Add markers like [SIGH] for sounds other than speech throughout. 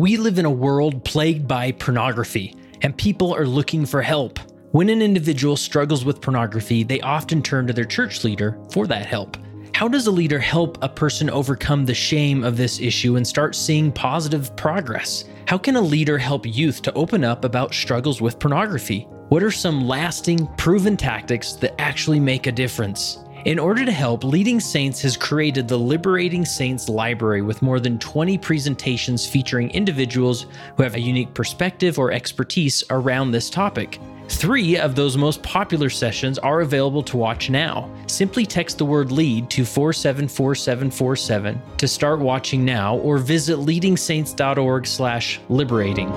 We live in a world plagued by pornography, and people are looking for help. When an individual struggles with pornography, they often turn to their church leader for that help. How does a leader help a person overcome the shame of this issue and start seeing positive progress? How can a leader help youth to open up about struggles with pornography? What are some lasting, proven tactics that actually make a difference? In order to help, Leading Saints has created the Liberating Saints Library with more than 20 presentations featuring individuals who have a unique perspective or expertise around this topic. Three of those most popular sessions are available to watch now. Simply text the word LEAD to 474747 to start watching now or visit leadingsaints.org slash liberating.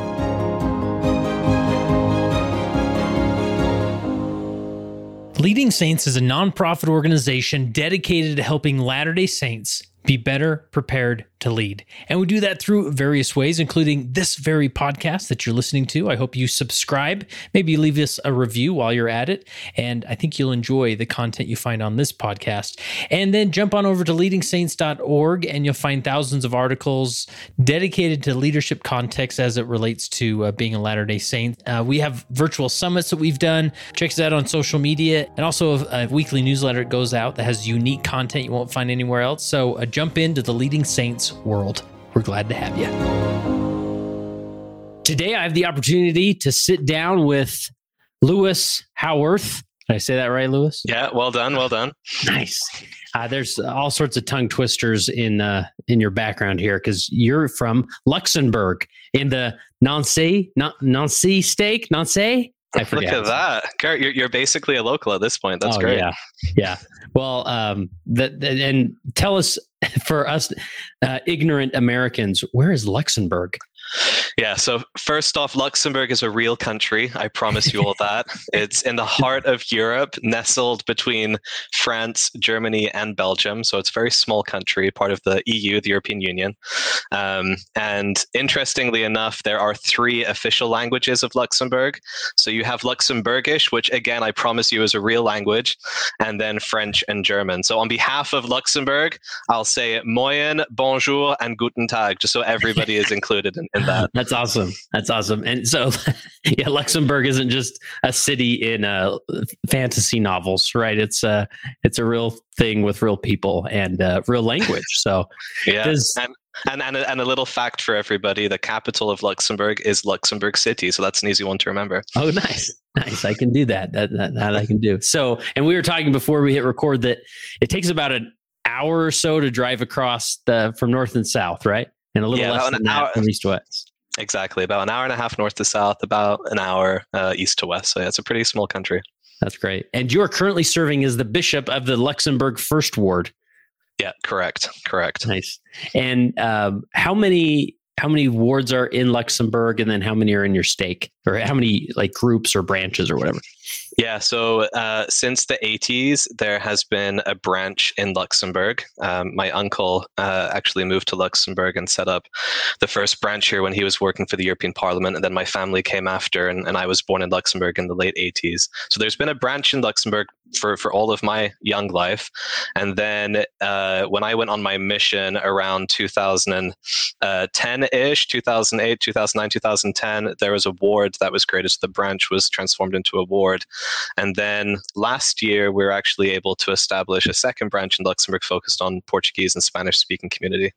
Leading Saints is a nonprofit organization dedicated to helping Latter day Saints be better prepared to lead. And we do that through various ways, including this very podcast that you're listening to. I hope you subscribe, maybe leave us a review while you're at it. And I think you'll enjoy the content you find on this podcast. And then jump on over to leadingsaints.org and you'll find thousands of articles dedicated to leadership context as it relates to uh, being a Latter day Saint. Uh, we have virtual summits that we've done. Check us out on social media and also a, a weekly newsletter that goes out that has unique content you won't find anywhere else. So uh, jump into the Leading Saints world. We're glad to have you. Today, I have the opportunity to sit down with Lewis Howarth. Did I say that right, Lewis? Yeah, well done, well done. Nice. Uh, there's all sorts of tongue twisters in uh, in your background here because you're from Luxembourg in the Nancy Nancy stake Nancy. I [LAUGHS] forget. Look at that, Garrett. You're, you're basically a local at this point. That's oh, great. Yeah, yeah. Well, um, that and tell us [LAUGHS] for us uh, ignorant Americans, where is Luxembourg? Yeah, so first off, Luxembourg is a real country. I promise you all that. [LAUGHS] it's in the heart of Europe, nestled between France, Germany, and Belgium. So it's a very small country, part of the EU, the European Union. Um, and interestingly enough, there are three official languages of Luxembourg. So you have Luxembourgish, which again, I promise you is a real language, and then French and German. So on behalf of Luxembourg, I'll say moyen, bonjour, and guten tag, just so everybody is included in, in that. That's awesome. That's awesome. And so, [LAUGHS] yeah, Luxembourg isn't just a city in uh, fantasy novels, right? It's a uh, it's a real thing with real people and uh, real language. So, [LAUGHS] yeah. Does, and, and and a, and a little fact for everybody: the capital of Luxembourg is Luxembourg City, so that's an easy one to remember. Oh, nice, nice! I can do that. That that, that I can do. So, and we were talking before we hit record that it takes about an hour or so to drive across the from north and south, right? And a little yeah, less than hour, that from east to west. Exactly, about an hour and a half north to south, about an hour uh, east to west. So yeah, it's a pretty small country. That's great. And you are currently serving as the bishop of the Luxembourg First Ward. Yeah, correct, correct. Nice. And um, how many how many wards are in Luxembourg, and then how many are in your stake, or how many like groups or branches or whatever? Yeah, so uh, since the 80s, there has been a branch in Luxembourg. Um, my uncle uh, actually moved to Luxembourg and set up the first branch here when he was working for the European Parliament. And then my family came after, and, and I was born in Luxembourg in the late 80s. So there's been a branch in Luxembourg for, for all of my young life. And then uh, when I went on my mission around 2010 ish, 2008, 2009, 2010, there was a ward that was created. So the branch was transformed into a ward. And then last year, we were actually able to establish a second branch in Luxembourg focused on Portuguese and Spanish speaking community.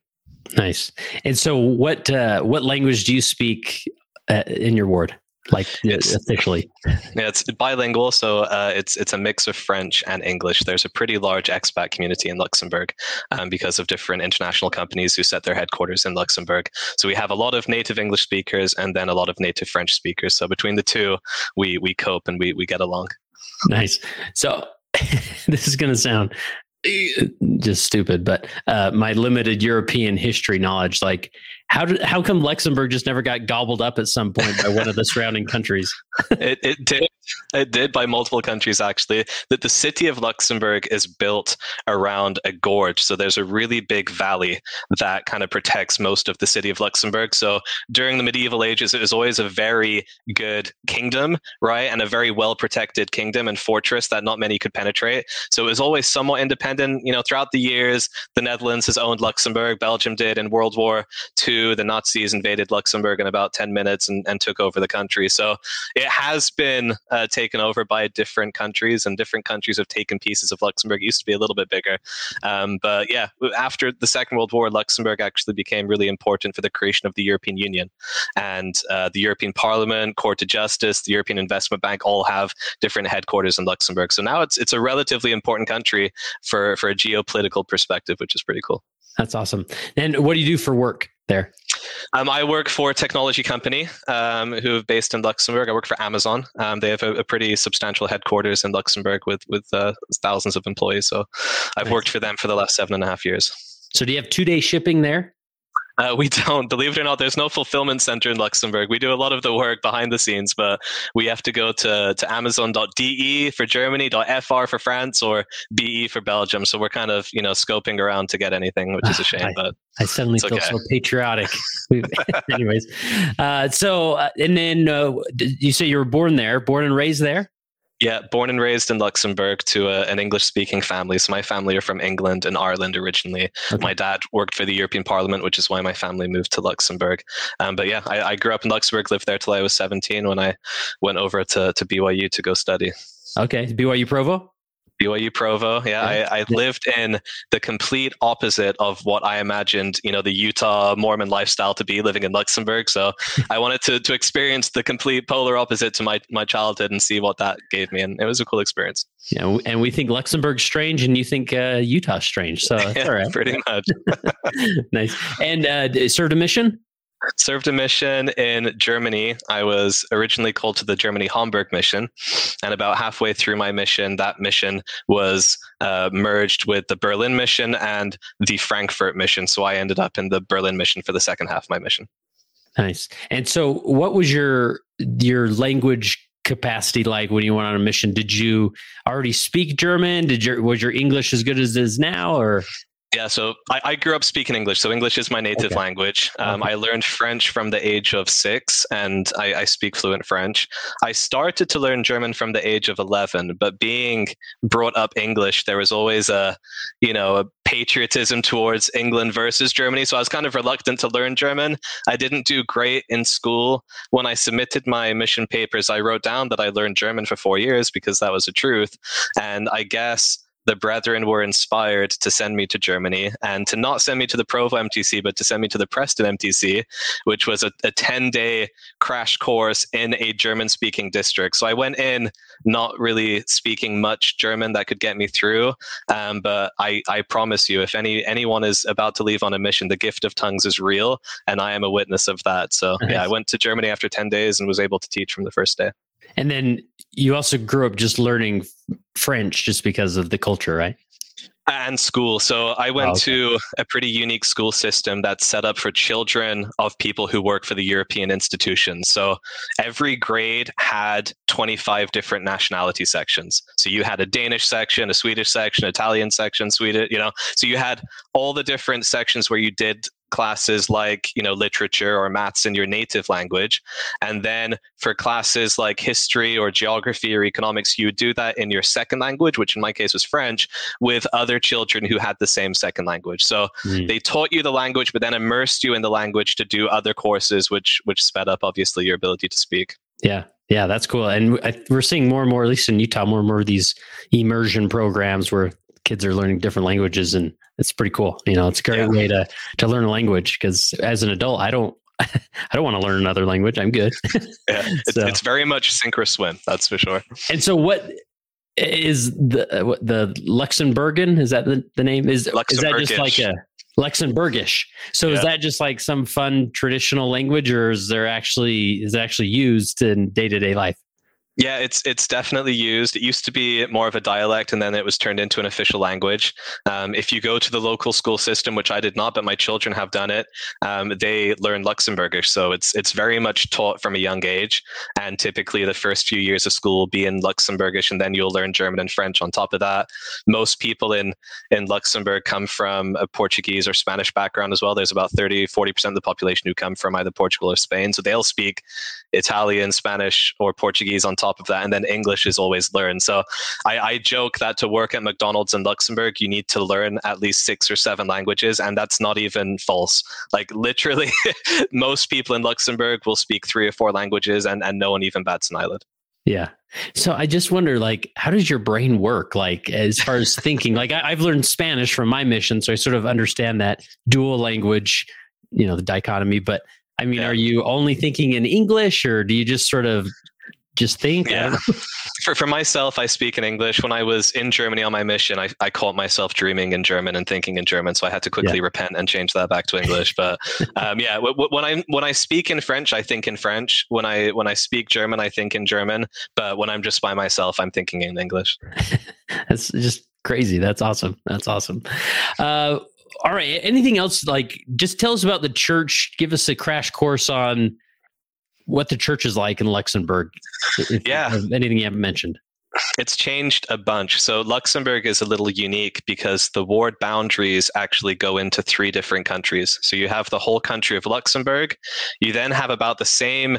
Nice. And so, what uh, what language do you speak uh, in your ward? Like it's, officially. [LAUGHS] Yeah it's bilingual so uh, it's it's a mix of french and english. There's a pretty large expat community in luxembourg um, because of different international companies who set their headquarters in luxembourg. So we have a lot of native english speakers and then a lot of native french speakers. So between the two we we cope and we we get along. Nice. So [LAUGHS] this is going to sound just stupid, but uh, my limited European history knowledge, like how did how come Luxembourg just never got gobbled up at some point by one of the [LAUGHS] surrounding countries? it, it did. It did by multiple countries actually. That the city of Luxembourg is built around a gorge, so there's a really big valley that kind of protects most of the city of Luxembourg. So during the medieval ages, it was always a very good kingdom, right, and a very well protected kingdom and fortress that not many could penetrate. So it was always somewhat independent. You know, throughout the years, the Netherlands has owned Luxembourg. Belgium did in World War II. The Nazis invaded Luxembourg in about ten minutes and, and took over the country. So it has been uh, taken over by different countries, and different countries have taken pieces of Luxembourg. It used to be a little bit bigger, um, but yeah, after the Second World War, Luxembourg actually became really important for the creation of the European Union, and uh, the European Parliament, Court of Justice, the European Investment Bank all have different headquarters in Luxembourg. So now it's it's a relatively important country for for a geopolitical perspective, which is pretty cool. That's awesome. And what do you do for work there? Um, I work for a technology company um, who are based in Luxembourg. I work for Amazon. Um, they have a, a, pretty substantial headquarters in Luxembourg with with uh, thousands of employees. So I've nice. worked for them for the last seven and a half years. So do you have two day shipping there? Uh, we [LAUGHS] don't. Believe it or not, there's no fulfillment center in Luxembourg. We do a lot of the work behind the scenes, but we have to go to, to Amazon.de for Germany, .fr for France, or BE for Belgium. So we're kind of you know scoping around to get anything, which is a shame. I, but I suddenly feel okay. so patriotic. [LAUGHS] [LAUGHS] Anyways, uh, so uh, and then uh, you say you were born there, born and raised there. Yeah, born and raised in Luxembourg to a, an English speaking family. So my family are from England and Ireland originally. Okay. My dad worked for the European Parliament, which is why my family moved to Luxembourg. Um, but yeah, I, I, grew up in Luxembourg, lived there till I was 17 when I went over to, to BYU to go study. Okay, BYU Provo? BYU Provo. Yeah, I, I, lived in the complete opposite of what I imagined, you know, the Utah Mormon lifestyle to be living in Luxembourg. So [LAUGHS] I wanted to to experience the complete polar opposite to my my childhood and see what that gave me, and it was a cool experience. Yeah, and we think Luxembourg's strange, and you think uh, Utah's strange. So [LAUGHS] yeah, all right, pretty much. [LAUGHS] nice. And uh, served a mission. Served a mission in Germany. I was originally called to the Germany Hamburg mission. And about halfway through my mission, that mission was uh, merged with the Berlin mission and the Frankfurt mission. So I ended up in the Berlin mission for the second half of my mission. Nice. And so, what was your your language capacity like when you went on a mission? Did you already speak German? Did your was your English as good as it is now, or yeah, so I, I, grew up speaking English. So English is my native okay. language. Um, okay. I learned French from the age of six, and I, I, speak fluent French. I started to learn German from the age of eleven, but being brought up English, there was always a, you know, a patriotism towards England versus Germany. So I was kind of reluctant to learn German. I didn't do great in school. When I submitted my mission papers, I wrote down that I learned German for four years because that was the truth. And I guess the brethren were inspired to send me to Germany and to not send me to the Provo MTC, but to send me to the Preston MTC, which was a, a 10 day crash course in a German speaking district. So I went in not really speaking much German that could get me through. Um, but I, I promise you, if any anyone is about to leave on a mission, the gift of tongues is real. And I am a witness of that. So yeah, I went to Germany after 10 days and was able to teach from the first day. And then you also grew up just learning French just because of the culture, right? and school. So I went oh, okay. to a pretty unique school system that's set up for children of people who work for the European institutions. So every grade had 25 different nationality sections. So you had a Danish section, a Swedish section, Italian section, Swedish, you know. So you had all the different sections where you did classes like you know literature or maths in your native language. And then for classes like history or geography or economics you would do that in your second language which in my case was french with other children who had the same second language. So mm. they taught you the language but then immersed you in the language to do other courses which which sped up obviously your ability to speak. Yeah. Yeah that's cool. And we're seeing more and more at least in utah more and more of these immersion programs where kids are learning different languages and it's pretty cool. You know, it's a great yeah. way to to learn a language because as an adult, I don't [LAUGHS] I don't want to learn another language. I'm good. [LAUGHS] yeah, [LAUGHS] it's, so. it's very much sink or swim. That's for sure. And so, what is the the Luxembourgian? Is that the, the name? Is is that just like a Luxembourgish? So yeah. is that just like some fun traditional language, or is there actually is it actually used in day to day life? Yeah, it's it's definitely used. It used to be more of a dialect, and then it was turned into an official language. Um, if you go to the local school system, which I did not, but my children have done it, um, they learn Luxembourgish. So it's it's very much taught from a young age, and typically the first few years of school will be in Luxembourgish, and then you'll learn German and French on top of that. Most people in in Luxembourg come from a Portuguese or Spanish background as well. There's about 30, 40 percent of the population who come from either Portugal or Spain, so they'll speak Italian, Spanish, or Portuguese on top of that, and then English is always learned. So I, I, joke that to work at McDonald's in Luxembourg, you need to learn at least six or seven languages, and that's not even false. Like literally, [LAUGHS] most people in Luxembourg will speak three or four languages, and, and no one even bats an eyelid. Yeah. So I just wonder, like, how does your brain work? Like, as far as thinking, like, I, have learned Spanish from my mission, so I sort of understand that dual language, you know, the dichotomy. But I mean, yeah. are you only thinking in English or do you just sort of just think? Yeah. [LAUGHS] for, for myself, I speak in English. When I was in Germany on my mission, I, I caught myself dreaming in German and thinking in German. So I had to quickly yeah. repent and change that back to English. But [LAUGHS] um, yeah, w- w- when I when I speak in French, I think in French. When I when I speak German, I think in German. But when I'm just by myself, I'm thinking in English. [LAUGHS] That's just crazy. That's awesome. That's awesome. Uh, all right. Anything else? Like, just tell us about the church. Give us a crash course on what the church is like in Luxembourg. If, yeah. anything you haven't mentioned. It's changed a bunch. So Luxembourg is a little unique because the ward boundaries actually go into three different countries. So you have the whole country of Luxembourg. You then have about the same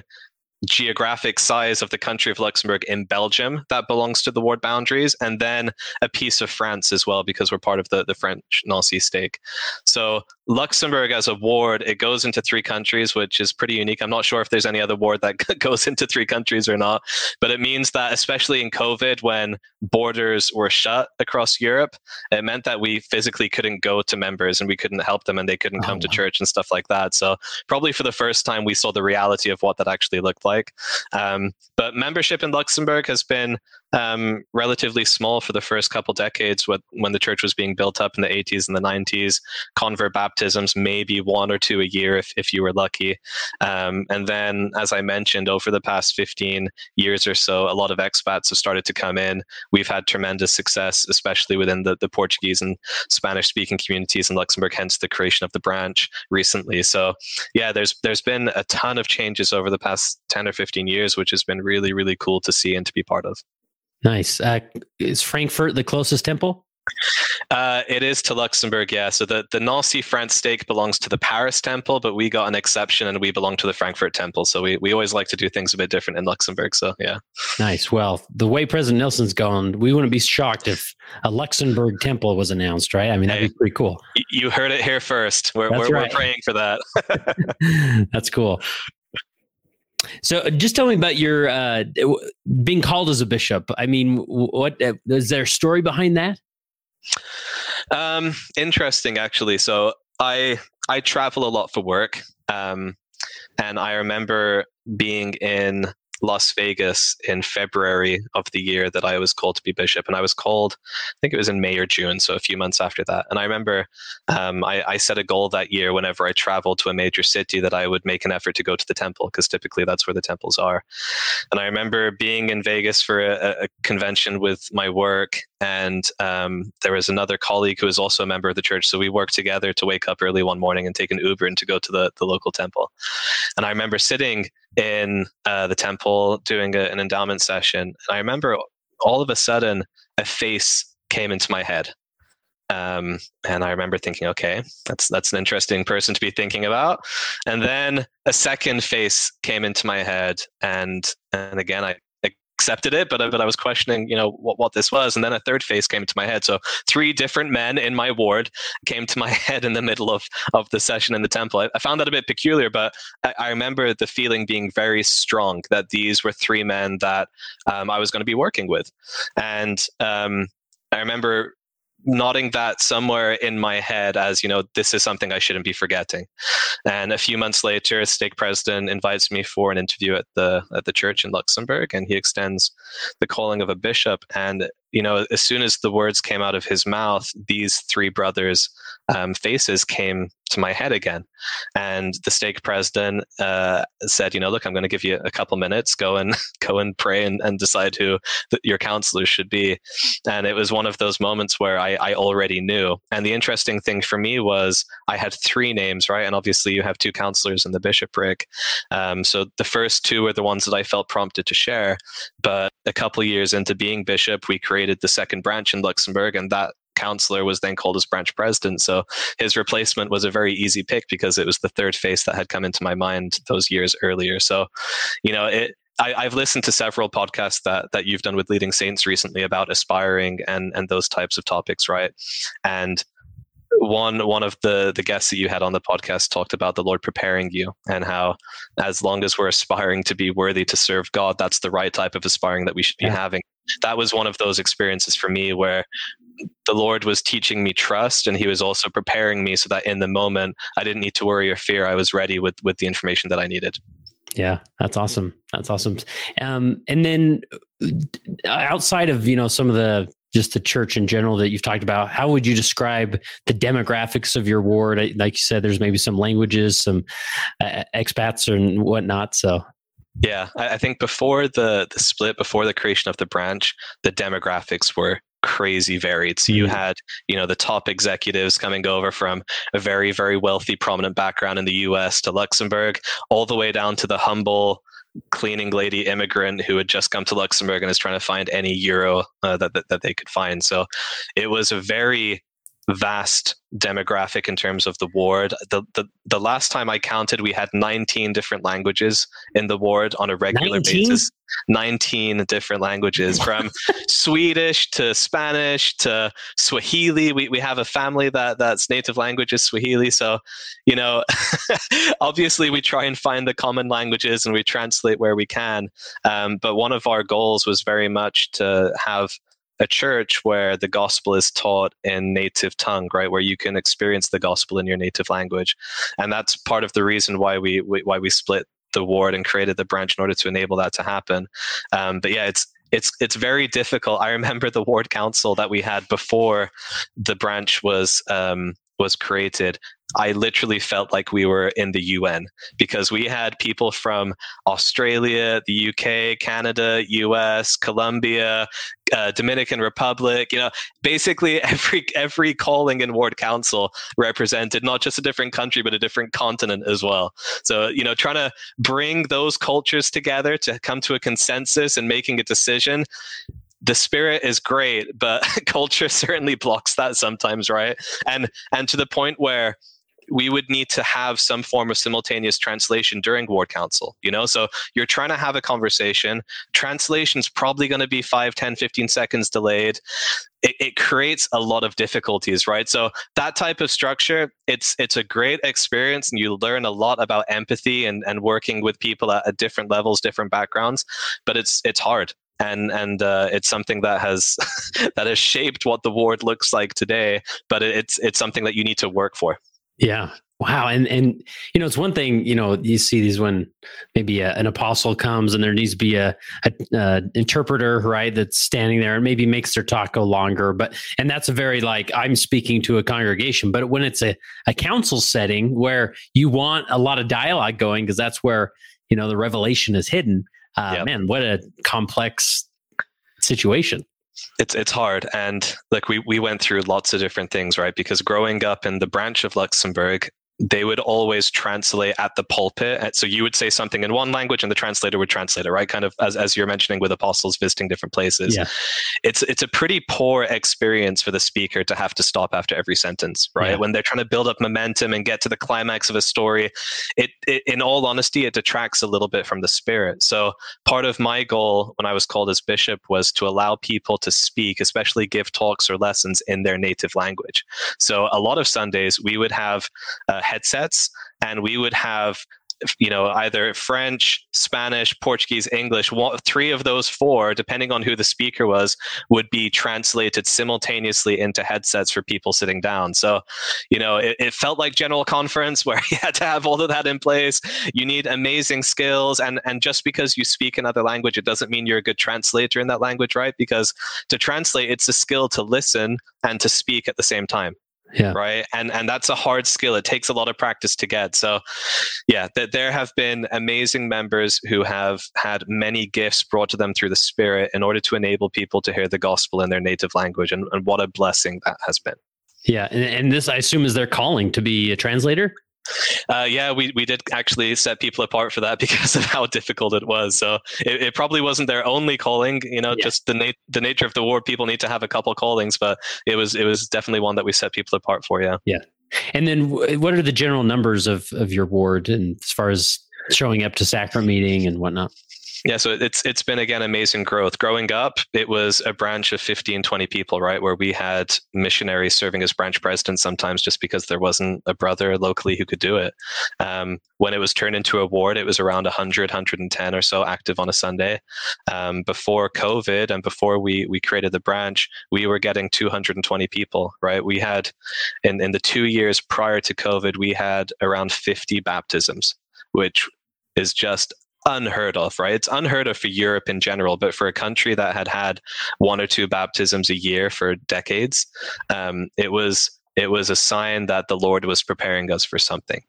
geographic size of the country of Luxembourg in Belgium that belongs to the ward boundaries, and then a piece of France as well, because we're part of the, the French Nancy stake. So Luxembourg as a ward, it goes into three countries, which is pretty unique. I'm not sure if there's any other ward that [LAUGHS] goes into three countries or not, but it means that, especially in COVID, when borders were shut across Europe, it meant that we physically couldn't go to members and we couldn't help them and they couldn't come oh, to church and stuff like that. So, probably for the first time, we saw the reality of what that actually looked like. Um, but membership in Luxembourg has been um, relatively small for the first couple decades when the church was being built up in the 80s and the 90s. Convert baptisms, maybe one or two a year if, if you were lucky. Um, and then, as I mentioned, over the past 15 years or so, a lot of expats have started to come in. We've had tremendous success, especially within the, the Portuguese and Spanish speaking communities in Luxembourg, hence the creation of the branch recently. So, yeah, there's there's been a ton of changes over the past 10 or 15 years, which has been really, really cool to see and to be part of. Nice. Uh, is Frankfurt the closest temple? Uh, it is to Luxembourg, yeah. So the, the Nancy France stake belongs to the Paris temple, but we got an exception and we belong to the Frankfurt temple. So we, we always like to do things a bit different in Luxembourg. So yeah. Nice. Well, the way President Nelson's gone, we wouldn't be shocked if a Luxembourg temple was announced, right? I mean, that'd hey, be pretty cool. You heard it here first. We're, we're, right. we're praying for that. [LAUGHS] [LAUGHS] That's cool. So, uh, just tell me about your uh, being called as a bishop. I mean, what uh, is there a story behind that? Um, interesting, actually. So, I I travel a lot for work, um, and I remember being in Las Vegas in February of the year that I was called to be bishop. And I was called, I think it was in May or June, so a few months after that. And I remember um, I, I, set a goal that year whenever I traveled to a major city that I would make an effort to go to the temple, because typically that's where the temples are. And I remember being in Vegas for a, a convention with my work. And um, there was another colleague who was also a member of the church. So we worked together to wake up early one morning and take an Uber and to go to the, the local temple. And I remember sitting in uh, the temple doing a, an endowment session. And I remember all of a sudden a face came into my head. Um, and I remember thinking, okay, that's that's an interesting person to be thinking about. And then a second face came into my head, and and again I accepted it, but but I was questioning, you know, what what this was, and then a third face came to my head. So three different men in my ward came to my [LAUGHS] head in the middle of of the session in the temple. I, I found that a bit peculiar, but I, I, remember the feeling being very strong that these were three men that um, I was going to be working with, and um, I remember nodding that somewhere in my head as you know this is something i shouldn't be forgetting and a few months later stake president invites me for an interview at the at the church in luxembourg and he extends the calling of a bishop and you know, as soon as the words came out of his mouth, these three brothers' um, faces came to my head again. And the stake president uh, said, you know, look, I'm going to give you a couple minutes. Go and [LAUGHS] go and pray and, and decide who the, your counselors should be. And it was one of those moments where I, I already knew. And the interesting thing for me was I had three names, right? And obviously you have two counselors in the bishopric. Um, so the first two were the ones that I felt prompted to share. But a couple years into being bishop, we created the second branch in Luxembourg, and that counselor was then called as branch president. So his replacement was a very easy pick because it was the third face that had come into my mind those years earlier. So, you know, it, I, have listened to several podcasts that that you've done with leading saints recently about aspiring and and those types of topics, right? And one one of the the guests that you had on the podcast talked about the Lord preparing you and how as long as we're aspiring to be worthy to serve God, that's the right type of aspiring that we should be yeah. having. That was one of those experiences for me where the Lord was teaching me trust and he was also preparing me so that in the moment I didn't need to worry or fear. I was ready with with the information that I needed. Yeah, that's awesome. That's awesome. Um, and then uh, outside of, you know, some of the just the church in general that you've talked about, how would you describe the demographics of your ward? Like you said, there's maybe some languages, some uh, expats and whatnot. So yeah, I think before the the split, before the creation of the branch, the demographics were crazy varied. So you mm-hmm. had, you know, the top executives coming over from a very, very wealthy, prominent background in the US to Luxembourg, all the way down to the humble cleaning lady immigrant who had just come to Luxembourg and is trying to find any euro uh, that, that, that they could find. So it was a very vast demographic in terms of the ward. The, the the last time I counted, we had 19 different languages in the ward on a regular 19? basis. 19 different languages from [LAUGHS] Swedish to Spanish to Swahili. We, we have a family that that's native language is Swahili. So, you know, [LAUGHS] obviously we try and find the common languages and we translate where we can. Um, but one of our goals was very much to have a church where the gospel is taught in native tongue, right? Where you can experience the gospel in your native language, and that's part of the reason why we, we why we split the ward and created the branch in order to enable that to happen. Um, but yeah, it's it's it's very difficult. I remember the ward council that we had before the branch was um, was created. I literally felt like we were in the UN because we had people from Australia, the UK, Canada, US, Colombia, uh, Dominican Republic. You know, basically [LAUGHS] every every calling in ward council represented not just a different country but a different continent as well. So you know, trying to bring those cultures together to come to a consensus and making a decision the spirit is great but [LAUGHS] culture certainly blocks that sometimes right? And and to the point where we would need to have some form of simultaneous translation during ward council you know? So you're trying to have a conversation. Translation's probably going to be 5 10 15 seconds delayed. It, it, creates a lot of difficulties right? So that type of structure it's it's a great experience and you learn a lot about empathy and, and working with people at, at different levels different backgrounds but it's it's hard and and uh, it's something that has [LAUGHS] that has shaped what the ward looks like today but it's it's something that you need to work for yeah. Wow. And, and, you know, it's one thing, you know, you see these when maybe a, an apostle comes and there needs to be a, a, a, interpreter, right. That's standing there and maybe makes their talk go longer. But, and that's a very like, I'm speaking to a congregation, but when it's a, a council setting where you want a lot of dialogue going, because that's where, you know, the revelation is hidden, uh, yep. man, what a complex situation. It's it's hard. And like we we went through lots of different things right? Because growing up in the branch of luxembourg they would always translate at the pulpit. So you would say something in one language and the translator would translate it, right? Kind of as, as you're mentioning with apostles visiting different places. Yeah. It's it's a pretty poor experience for the speaker to have to stop after every sentence, right? Yeah. When they're trying to build up momentum and get to the climax of a story, it, it in all honesty, it detracts a little bit from the spirit. So part of my goal when I was called as bishop was to allow people to speak, especially give talks or lessons in their native language. So a lot of Sundays we would have uh, headsets and we would have you know either french spanish portuguese english three of those four depending on who the speaker was would be translated simultaneously into headsets for people sitting down. So you know it, it felt like general conference [LAUGHS] where you had to have all of that in place. You need amazing skills and and just because you speak another language it doesn't mean you're a good translator in that language right? Because to translate it's a skill to listen and to speak at the same time yeah. right? And and that's a hard skill. It takes a lot of practice to get. So yeah that there have been amazing members who have had many gifts brought to them through the spirit in order to enable people to hear the gospel in their native language and, and what a blessing that has been. Yeah and, and this i assume is their calling to be a translator uh, yeah, we, we did actually set people apart for that [LAUGHS] because of how difficult it was. So it, it probably wasn't their only calling. You know, yeah. just the na- the nature of the war. People need to have a couple callings, but it was it was definitely one that we set people apart for. Yeah. Yeah. And then, what are the general numbers of of your ward, and as far as showing up to sacrament meeting and whatnot? Yeah, [LAUGHS] so it's it's been again amazing growth. Growing up, it was a branch of 15, 20 people, right? Where we had missionaries serving as branch presidents sometimes just because there wasn't a brother locally who could do it. Um, when it was turned into a ward, it was around 100, 110 or so active on a Sunday. Um, before COVID and before we we created the branch, we were getting 220 people, right? We had in, in the two years prior to COVID, we had around 50 baptisms, which is just unheard of, right? It's unheard of for Europe in general, but for a country that had had one or two baptisms a year for decades, um, it was it was a sign that the Lord was preparing us for something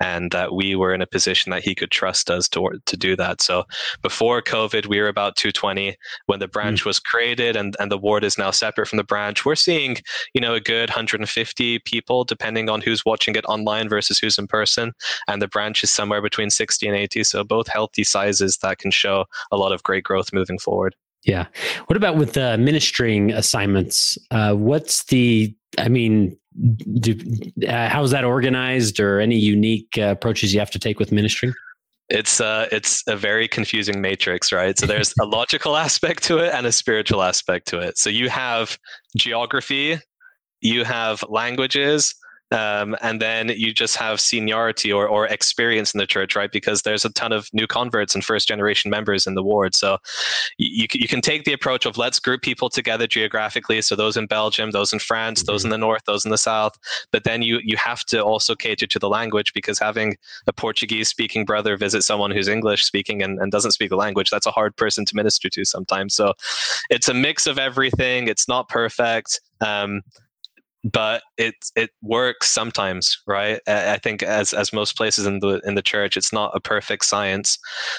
and that we were in a position that he could trust us to, to do that. So before COVID, we were about 220. When the branch mm. was created and, and the ward is now separate from the branch, we're seeing, you know, a good 150 people, depending on who's watching it online versus who's in person. And the branch is somewhere between 60 and 80. So both healthy sizes that can show a lot of great growth moving forward. Yeah. What about with the ministering assignments? Uh, what's the, I mean, do, uh, how's that organized or any unique uh, approaches you have to take with ministry It's uh, it's a very confusing matrix, right? So there's a logical [LAUGHS] aspect to it and a spiritual aspect to it. So you have geography, you have languages, um, and then you just have seniority or, or experience in the church, right? Because there's a ton of new converts and first generation members in the ward. So you, you can take the approach of let's group people together geographically. So those in Belgium, those in France, mm-hmm. those in the north, those in the south. But then you, you have to also cater to the language because having a Portuguese speaking brother visit someone who's English speaking and, and doesn't speak the language, that's a hard person to minister to sometimes. So it's a mix of everything. It's not perfect. Um, but it it works sometimes right? I think as as most places in the in the church it's not a perfect science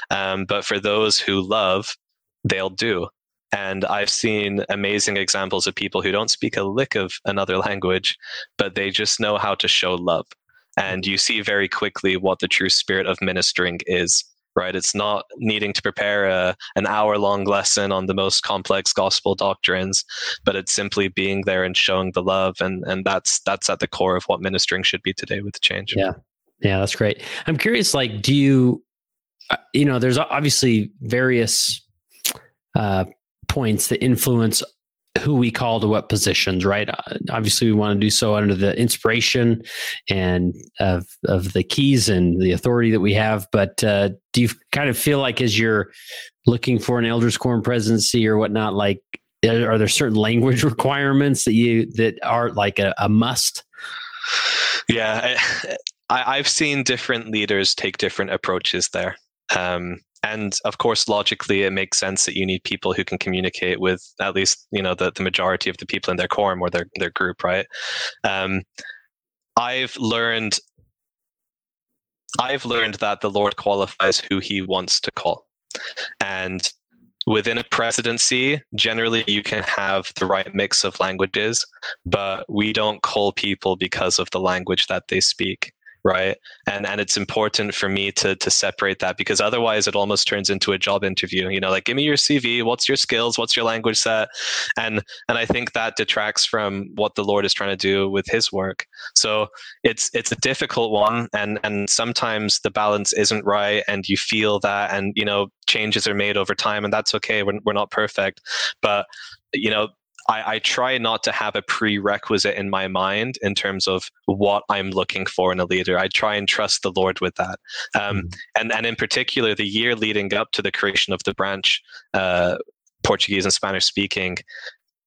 um, but for those who love they'll do. And i've seen amazing examples of people who don't speak a lick of another [LAUGHS] language but they just know how to show love. And you see very quickly what the true spirit of ministering is right? It's not needing to prepare a, an hour long lesson on the most complex gospel doctrines, but it's simply being there and showing the love. And, and that's, that's at the core of what ministering should be today with change. Yeah. Yeah. That's great. I'm curious, like, do you, uh, you know, there's obviously various uh, points that influence who we call to what positions, right? Uh, obviously, we want to do so under the inspiration and of of the keys and the authority that we have. But uh, do you kind of feel like as you're looking for an elders quorum presidency or whatnot, like are there certain language [LAUGHS] requirements that you that are like a, a must? Yeah, I, I've seen different leaders take different approaches there. Um, and of course logically it makes sense that you need people who can communicate with at least you know the, the majority of the people in their quorum or their, their group right? Um, i've learned i've learned that the lord qualifies who he wants to call. And within a presidency generally you can have the right mix of languages but we don't call people because of the language that they speak right? And and it's important for me to to separate that because otherwise it almost turns into a job interview you know like give me your cv what's your skills what's your language set? And and i think that detracts from what the lord is trying to do with his work. So it's it's a difficult one and and sometimes the balance isn't right and you feel that and you know changes are made over time and that's okay we're, we're not perfect. But you know I, I, try not to have a prerequisite in my mind in terms of what I'm looking for in a leader. I try and trust the Lord with that. Um, mm-hmm. and, and in particular, the year leading up to the creation of the branch, uh, Portuguese and Spanish speaking,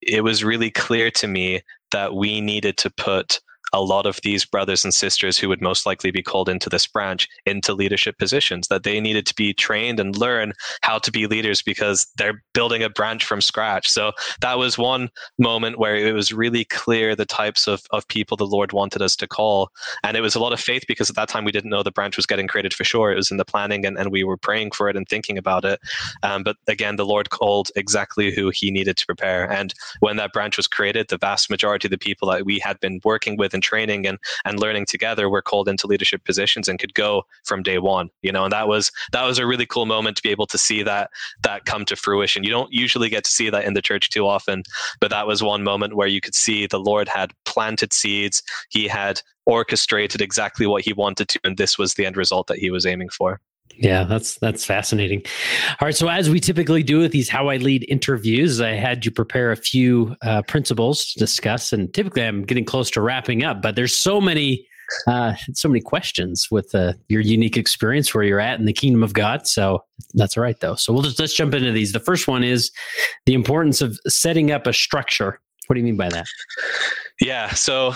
it was really clear to me that we needed to put a lot of these brothers and sisters who would most likely be called into this branch into leadership positions that they needed to be trained and learn how to be leaders because they're building a branch from scratch. So that was one moment where it was really clear the types of, of people the lord wanted us to call. And it was a lot of faith because at that time we didn't know the branch was getting created for sure. It was in the planning and, and we were praying for it and thinking about it. Um, but again the lord called exactly who he needed to prepare. And when that branch was created the vast majority of the people that we had been working with and training and and learning together were called into leadership positions and could go from day one you know and that was that was a really cool moment to be able to see that that come to fruition. You don't usually get to see that in the church too often but that was one moment where you could see the lord had planted seeds he had orchestrated exactly what he wanted to and this was the end result that he was aiming for yeah, that's that's fascinating. All right, so as we typically do with these how I lead interviews, I had you prepare a few uh, principles to discuss, and typically I'm getting close to wrapping up. But there's so many, uh, so many questions with uh, your unique experience where you're at in the kingdom of God. So that's all right, though. So we'll just let's jump into these. The first one is the importance of setting up a structure. What do you mean by that? Yeah, so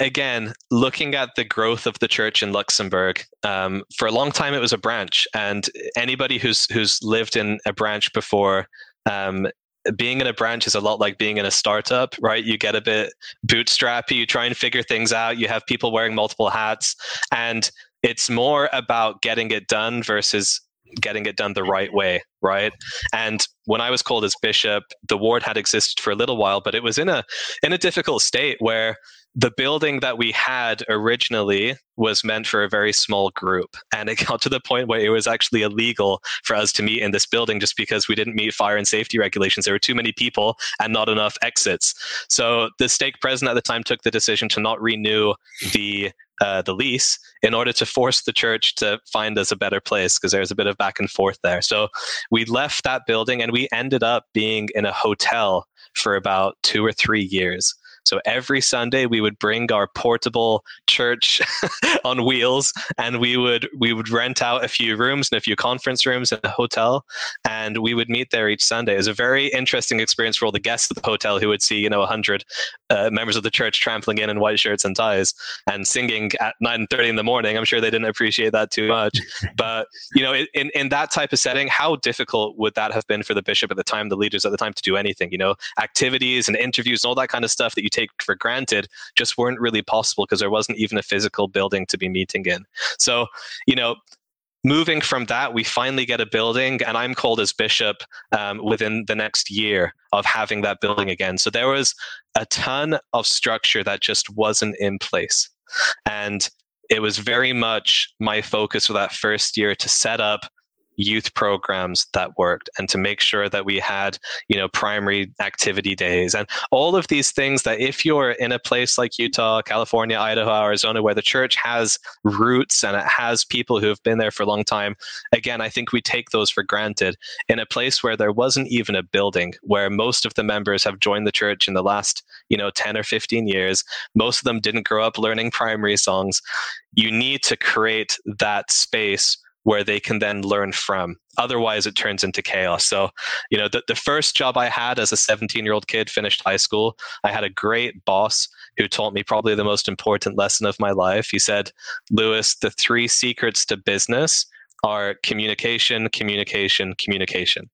again, looking at the growth of the church in Luxembourg, um, for a long time it was a branch, and anybody who's who's lived in a branch before. Um, being in a branch is a lot like being in a startup, right? You get a bit bootstrappy, you try and figure things out, you have people wearing multiple hats, and it's more about getting it done versus getting it done the right way, right? And when I was called as bishop, the ward had existed for a little while, but it was in a in a difficult state where the building that we had originally was meant for a very small group. And it [LAUGHS] got to the point where it was actually illegal for us to meet in this building just because we didn't meet fire and safety regulations. There were too many people and not enough exits. So the stake president at the time took the decision to not renew the uh, the lease in order to force the church to find us a better place because there was a bit of back and forth there. So we left that building and we ended up being in a hotel for about two or three years. So every Sunday we would bring our portable church [LAUGHS] on wheels and we would we would rent out a few rooms and a few conference rooms in the hotel and we would meet there each Sunday. It was a very interesting experience for all the guests of the hotel who would see, you know, 100 uh, members of the church trampling in in white shirts and ties and singing at 9:30 in the morning. I'm sure they didn't appreciate that too much. [LAUGHS] but, you know, in in that type of setting, how difficult would that have been for the bishop at the time, the leaders at the time to do anything, you know, activities and interviews and all that kind of stuff that you take for granted just weren't really possible because there wasn't even a physical building to be meeting in. So, you know, moving from that, we finally get a building, and I'm called as bishop um, within the next year of having that building again. So there was a ton of structure that just wasn't in place. And it was very much my focus for that first year to set up youth programs that worked and to make sure that we had you know primary activity days and all of these things that if you're in a place like utah california idaho arizona where the church has roots and it has people who have been there for a long time again i think we take those for granted. In a place where there wasn't even a building where most of the members have joined the church in the last you know 10 or 15 years most of them didn't grow up learning primary songs you need to create that space where they can then learn from. Otherwise, it turns into chaos. So, you know, the, the first job I had as a 17 year old kid finished high school, I had a great boss who taught me probably the most important lesson of my life. He said, Lewis, the three secrets to business are communication, communication, communication,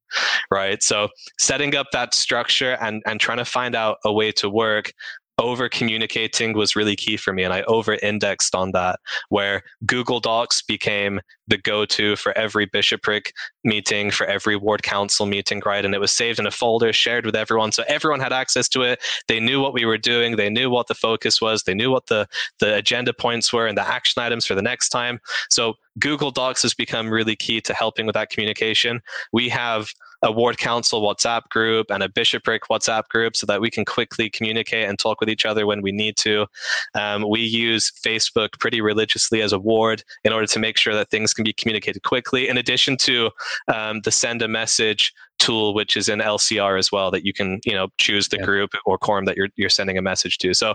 right? So setting up that structure and, and trying to find out a way to work over communicating was really key for me and i over indexed on that where google docs became the go-to for every bishopric meeting for every ward council meeting right? And it was saved in a folder shared with everyone so everyone had access to it. They knew what we were doing. They knew what the focus was. They knew what the the agenda points were and the action items for the next time. So google docs has become really key to helping with that communication. We have a ward council WhatsApp group and a bishopric WhatsApp group so that we can quickly communicate and talk with each other when we need to. Um, we use Facebook pretty religiously as a ward in order to make sure that things can be communicated quickly, in addition to um, the send a message tool which is in LCR as well that you can you know choose the yeah. group or quorum that you're you're sending a message to. So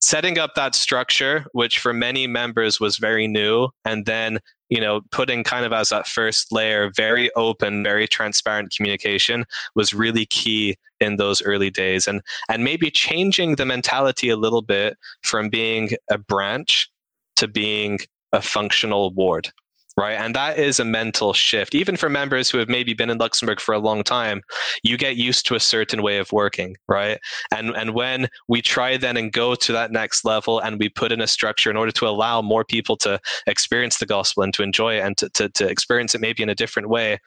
setting up that structure, which for many members was very new, and then you know putting kind of as that first layer very open very transparent communication was really key in those early days and and maybe changing the mentality a little bit from being a branch to being a functional ward right? And that is a mental shift. Even for members who have maybe been in Luxembourg for a long time, you get used to a certain way of working, right? And and when we try then and go to that next level and we put in a structure in order to allow more people to experience the gospel and to enjoy it and to, to, to experience it maybe in a different way,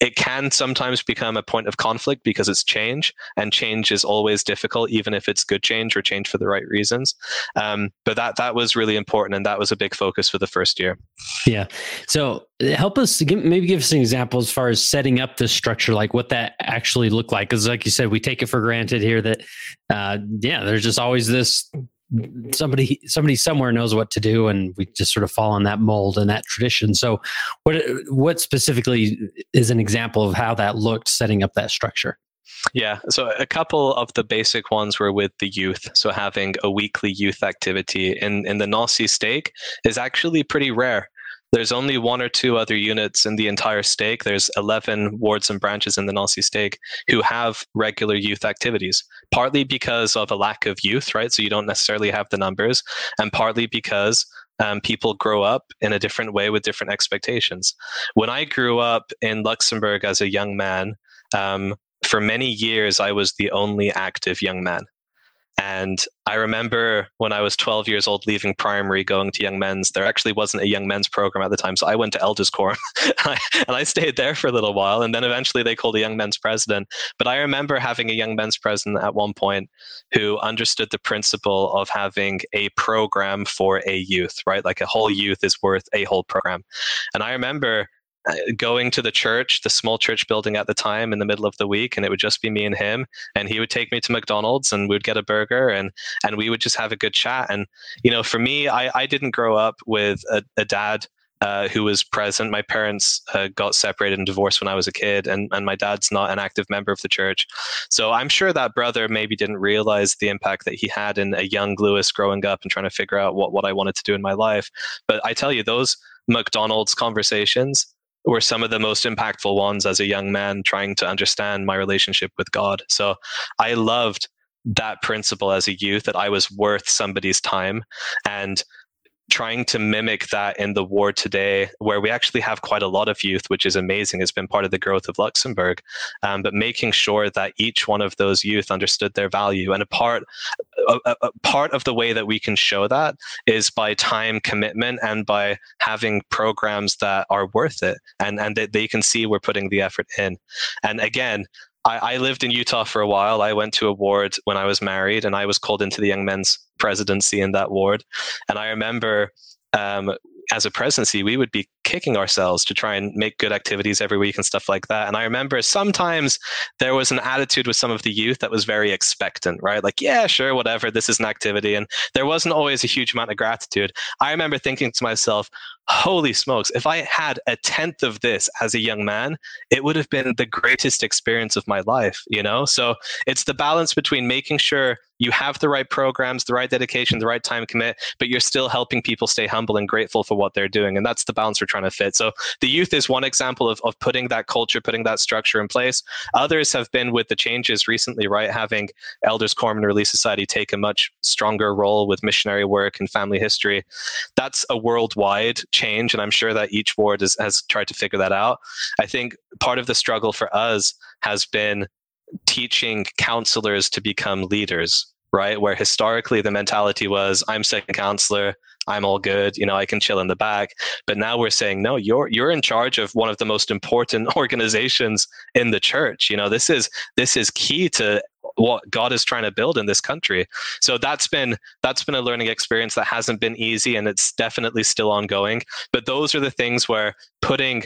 it can sometimes become a point of conflict because it's change and change is always difficult even if it's good change or change for the right reasons. Um, but that that was really important and that was a big focus for the first year. Yeah. So help us give, maybe give us an example as far as setting up this structure like what that actually looked like because like you said we take it for granted here that uh, yeah there's just always this somebody somebody somewhere knows what to do and we just sort of fall in that mold and that tradition so what what specifically is an example of how that looked setting up that structure yeah, so a couple of the basic ones were with the youth. So having a weekly youth activity in, in the Nancy stake is actually pretty rare. There's only one or two other units in the entire stake. There's 11 wards and branches in the Nancy stake who have regular youth activities, partly because of a lack of youth, right? So you don't necessarily have the numbers, and partly because um, people grow up in a different way with different expectations. When I grew up in Luxembourg as a young man, um, for many years I was the only active young man. And I remember when I was 12 years old leaving primary, going to Young Men's. There actually wasn't a Young Men's program at the time. So I went to Elders Quorum [LAUGHS] and, I, stayed there for a little while. And then eventually they called a Young Men's president. But I remember having a Young Men's president at one point who understood the principle of having a program for a youth, right? Like a whole youth is worth a whole program. And I remember going to the church, the small church building at the time in the middle of the week, and it would just be me and him. And he would take me to McDonald's and we'd get a burger and and we would just have a good chat. And you know, for me, I, I didn't grow up with a, a dad uh, who was present. My parents uh, got separated and divorced when I was a kid, and, and my dad's not an active member of the church. So I'm sure that brother maybe didn't realize the impact that he had in a young Lewis growing up and trying to figure out what, what I wanted to do in my life. But I tell you, those McDonald's conversations were some of the most impactful ones as a young man trying to understand my relationship with God. So I loved that principle as a youth that I was worth somebody's time. And trying to mimic that in the war today, where we actually have quite a lot of youth, which is amazing. It's been part of the growth of Luxembourg, um, but making sure that each one of those youth understood their value. And a part, a, a part of the way that we can show that is by time commitment and by having programs that are worth it, and and that they can see we're putting the effort in. And again, I, I, lived in Utah for a while. I went to a ward when I was married, and I was called into the young men's presidency in that ward. And I remember um, as a presidency, we would be kicking ourselves to try and make good activities every week and stuff like that. And I remember sometimes there was an attitude with some of the youth that was very expectant, right? Like, yeah, sure, whatever, this is an activity. And there wasn't always a huge amount of gratitude. I remember thinking to myself, holy smokes, if I had a tenth of this as a young man, it would have been the greatest experience of my life, you know? So it's the balance between making sure you have the right programs, the right dedication, the right time commit, but you're still helping people stay humble and grateful for what they're doing. And that's the balance we're trying to fit. So the youth is one example of, of putting that culture, putting that structure in place. Others have been with the changes recently, right? Having Elders Quorum and Relief Society take a much stronger role with missionary work and family history. That's a worldwide change. And I'm sure that each ward is, has tried to figure that out. I think part of the struggle for us has been teaching counselors to become leaders right? Where historically the mentality was, I'm second counselor, I'm all good, you know, I can chill in the back. But now we're saying, no, you're you're in charge of one of the most important [LAUGHS] organizations in the church. You know, this is this is key to what God is trying to build in this country. So that's been that's been a learning experience that hasn't been easy and it's definitely still ongoing. But those are the things where putting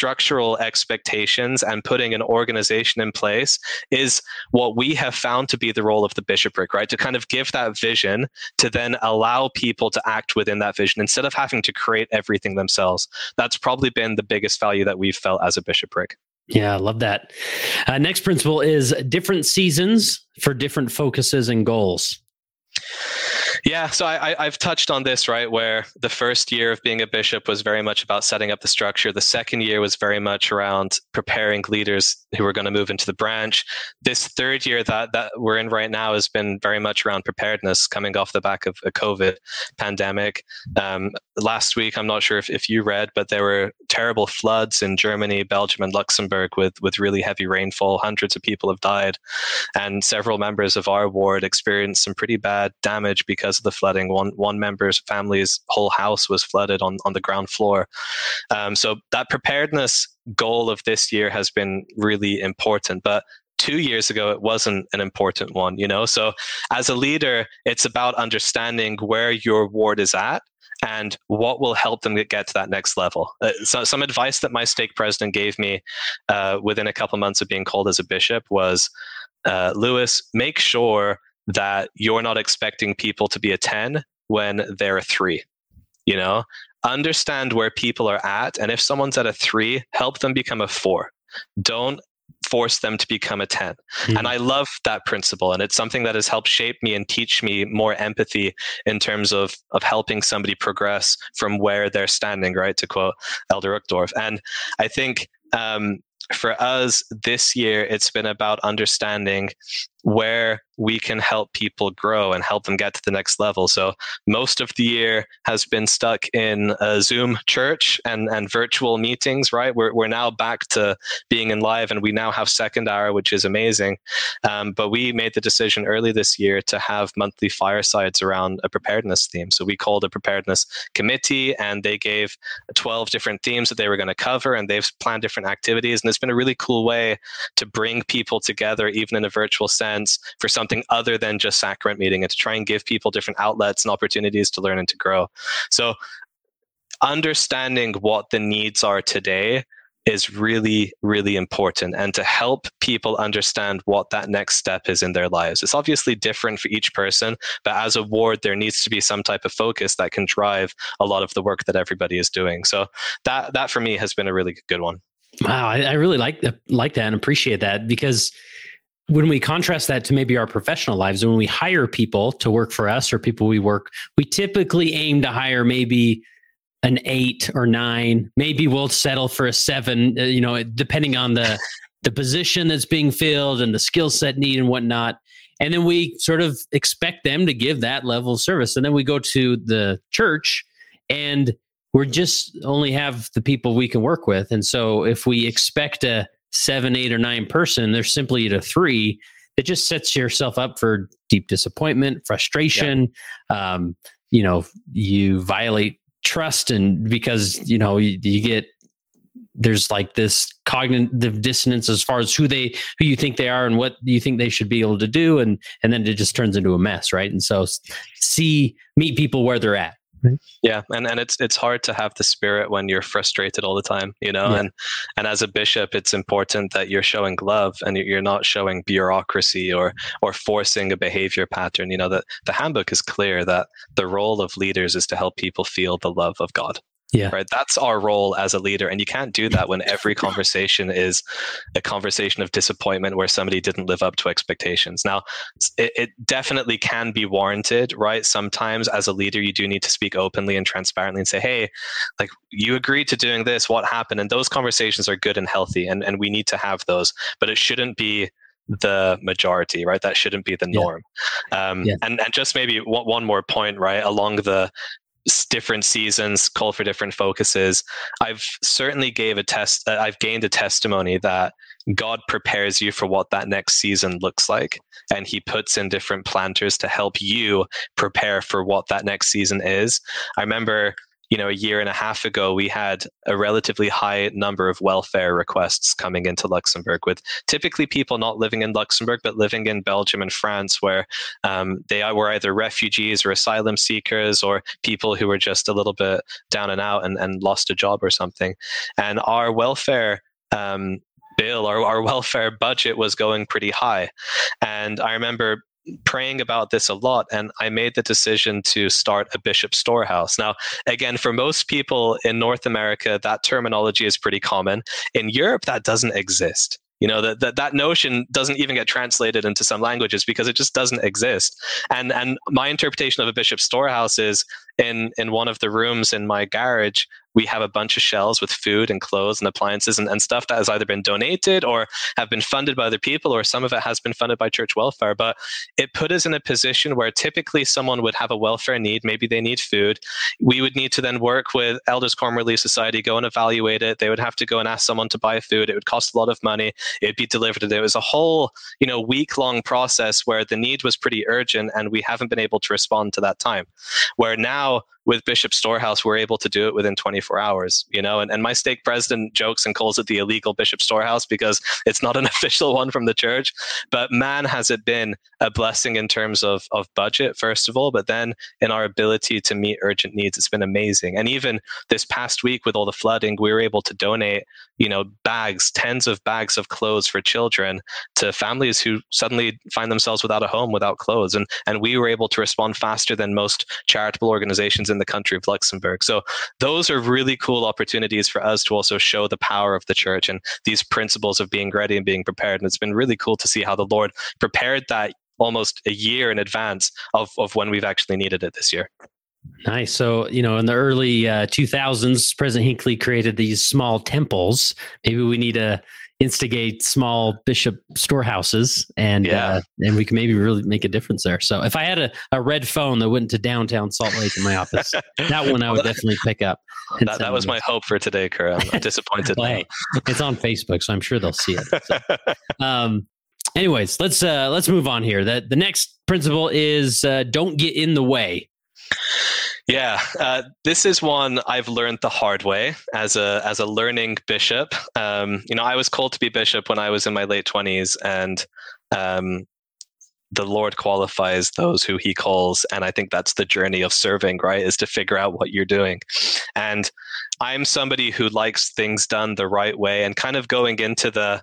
structural expectations and putting an organization in place is what we have found to be the role of the bishopric, right? To kind of give that vision to then allow people to act within that vision instead of having to create everything themselves. That's probably been the biggest value that we've felt as a bishopric. Yeah, I love that. Uh, next principle is different seasons for different focuses and goals. Yeah, so I, have touched on this, right? Where the first year of being a bishop was very much about setting up the structure. The second year was very much around preparing leaders who were going to move into the branch. This third year that, that we're in right now has been very much around preparedness coming off the back of a COVID pandemic. Um, last week, I'm not sure if, if you read, but there were terrible floods in Germany, Belgium, and Luxembourg with, with really heavy rainfall. Hundreds of people have died. And several members of our ward experienced some pretty bad damage because of the flooding. One one member's family's whole house was flooded on on the ground floor. Um, so that preparedness goal of this year has been really important, but two years ago it wasn't an important one you know so as a leader it's about understanding where your ward is at and what will help them get to that next level. Uh, so, some advice that my stake president gave me uh, within a couple months of being called as a bishop was uh, Lewis, make sure that you're not expecting people to be a 10 when they're a 3 you know? Understand where people are at and if someone's at a 3 help them become a 4 don't force them to become a 10 mm-hmm. and i love that principle and it's something that has helped shape me and teach me more empathy in terms of of helping somebody progress from where they're standing right to quote elder uchtdorf. And i think um, for us this year, it's been about understanding where we can help people grow and help them get to the next level. So most of the year has been stuck in a Zoom church and, and virtual meetings, right? We're, we're now back to being in live and we now have second hour, which is amazing. Um, but we made the decision early this year to have monthly firesides around a preparedness theme. So we called a preparedness committee and they gave 12 different themes that they were going to cover and they've planned different activities. And it's been a really cool way to bring people together, even in a virtual sense sense for something other than just sacrament meeting and to try and give people different outlets and opportunities to learn and to grow. So understanding what the needs are today is really, really important and to help people understand what that next step is in their lives. It's obviously different for each person, but as a ward, there needs to be some type of focus that can drive a lot of the work that everybody is doing. So that that for me has been a really good one. Wow, I, I really like like that and appreciate that because when we contrast that to maybe our professional lives, when we hire people to work for us or people we work, we typically aim to hire maybe an eight or nine. Maybe we'll settle for a seven, uh, you know, depending on the [LAUGHS] the position that's being filled and the skill set need and whatnot. And then we sort of expect them to give that level of service. And then we go to the church and we're just only have the people we can work with. And so if we expect a seven, eight, or nine person, they're simply at a three. It just sets yourself up for deep disappointment, frustration. Yeah. Um, you know, you violate trust, and because you know you, you get there's like this cognitive dissonance as far as who they who you think they are and what you think they should be able to do and and then it just turns into a mess right and so see meet people where they're at Right. Yeah, and and it's it's hard to have the spirit when you're frustrated all the time, you know. Yeah. And and as a bishop, it's important that you're showing love and you're not showing bureaucracy or or forcing a behavior pattern. You know that the handbook is clear that the role of leaders is to help people feel the love of God. Yeah. Right. That's our role as a leader. And you can't do that when every conversation is a conversation of disappointment where somebody didn't live up to expectations. Now, it, it, definitely can be warranted, right? Sometimes as a leader, you do need to speak openly and transparently and say, hey, like you agreed to doing this, what happened? And those conversations are good and healthy. And, and we need to have those, but it shouldn't be the majority, right? That shouldn't be the norm. Yeah. Um, yeah. And, and just maybe one, one more point, right? Along the different seasons call for different focuses. I've certainly gave a test uh, i've gained a testimony that god prepares you for what that next season looks like and he puts in different planters to help you prepare for what that next season is. I remember you know, a year and a half ago, we had a relatively high number of welfare requests coming into Luxembourg, with typically people not living in Luxembourg but living in Belgium and France, where um, they were either refugees or asylum seekers or people who were just a little bit down and out and, and lost a job or something. And our welfare um, bill, our, our welfare budget was going pretty high. And I remember praying about this a lot and I made the decision to start a bishop storehouse. Now, again, for most people in North America, that terminology is pretty common. In Europe, that doesn't exist. You know, that, that that notion doesn't even get translated into some languages because it just doesn't exist. And and my interpretation of a bishop storehouse is in in one of the rooms in my garage we have a bunch of shelves with food and clothes and appliances and, and stuff that has either been donated or have been funded by other people or some of it has been funded by church welfare. But it put us in a position where typically someone would have a welfare need. Maybe they need food. We would need to then work with elders quorum relief society go and evaluate it. They would have to go and ask someone to buy food. It would cost a lot of money. It'd be delivered. It was a whole you know week long process where the need was pretty urgent and we haven't been able to respond to that time. Where now with Bishop Storehouse, we're able to do it within 24 hours, you know, and, and my stake president jokes and calls it the illegal Bishop Storehouse because it's not an [LAUGHS] official one from the church. But man, has it been a blessing in terms of, of budget, first of all, but then in our ability to meet urgent needs, it's been amazing. And even this past week with all the flooding, we were able to donate, you know, bags, tens of bags of clothes for children to families who suddenly find themselves without a home, without clothes. And, and we were able to respond faster than most charitable organizations in the country of Luxembourg. So those are really cool opportunities for us to also show the power of the church and these principles of being ready and being prepared. And it's been really cool to see how the Lord prepared that almost a year in advance of, of when we've actually needed it this year. Nice. So, you know, in the early uh, 2000s, President Hinckley created these small temples. Maybe we need to instigate small bishop storehouses and yeah. uh, and we can maybe really make a difference there. So if I had a, a red phone that went to downtown Salt Lake in my office, that one I would [LAUGHS] definitely pick up. That, that was my hope for today, Kurt. I'm [LAUGHS] disappointed. well, hey, it's on Facebook, so I'm sure they'll see it. [LAUGHS] So, um, anyways, let's uh, let's move on here. That the next principle is uh, don't get in the way. Yeah, uh, this is one I've learned the hard way as a as a learning bishop. Um, you know, I was called to be bishop when I was in my late twenties, and um, the Lord qualifies those who He calls, and I think that's the journey of serving. Right, is to figure out what you're doing, and I'm somebody who likes things done the right way, and kind of going into the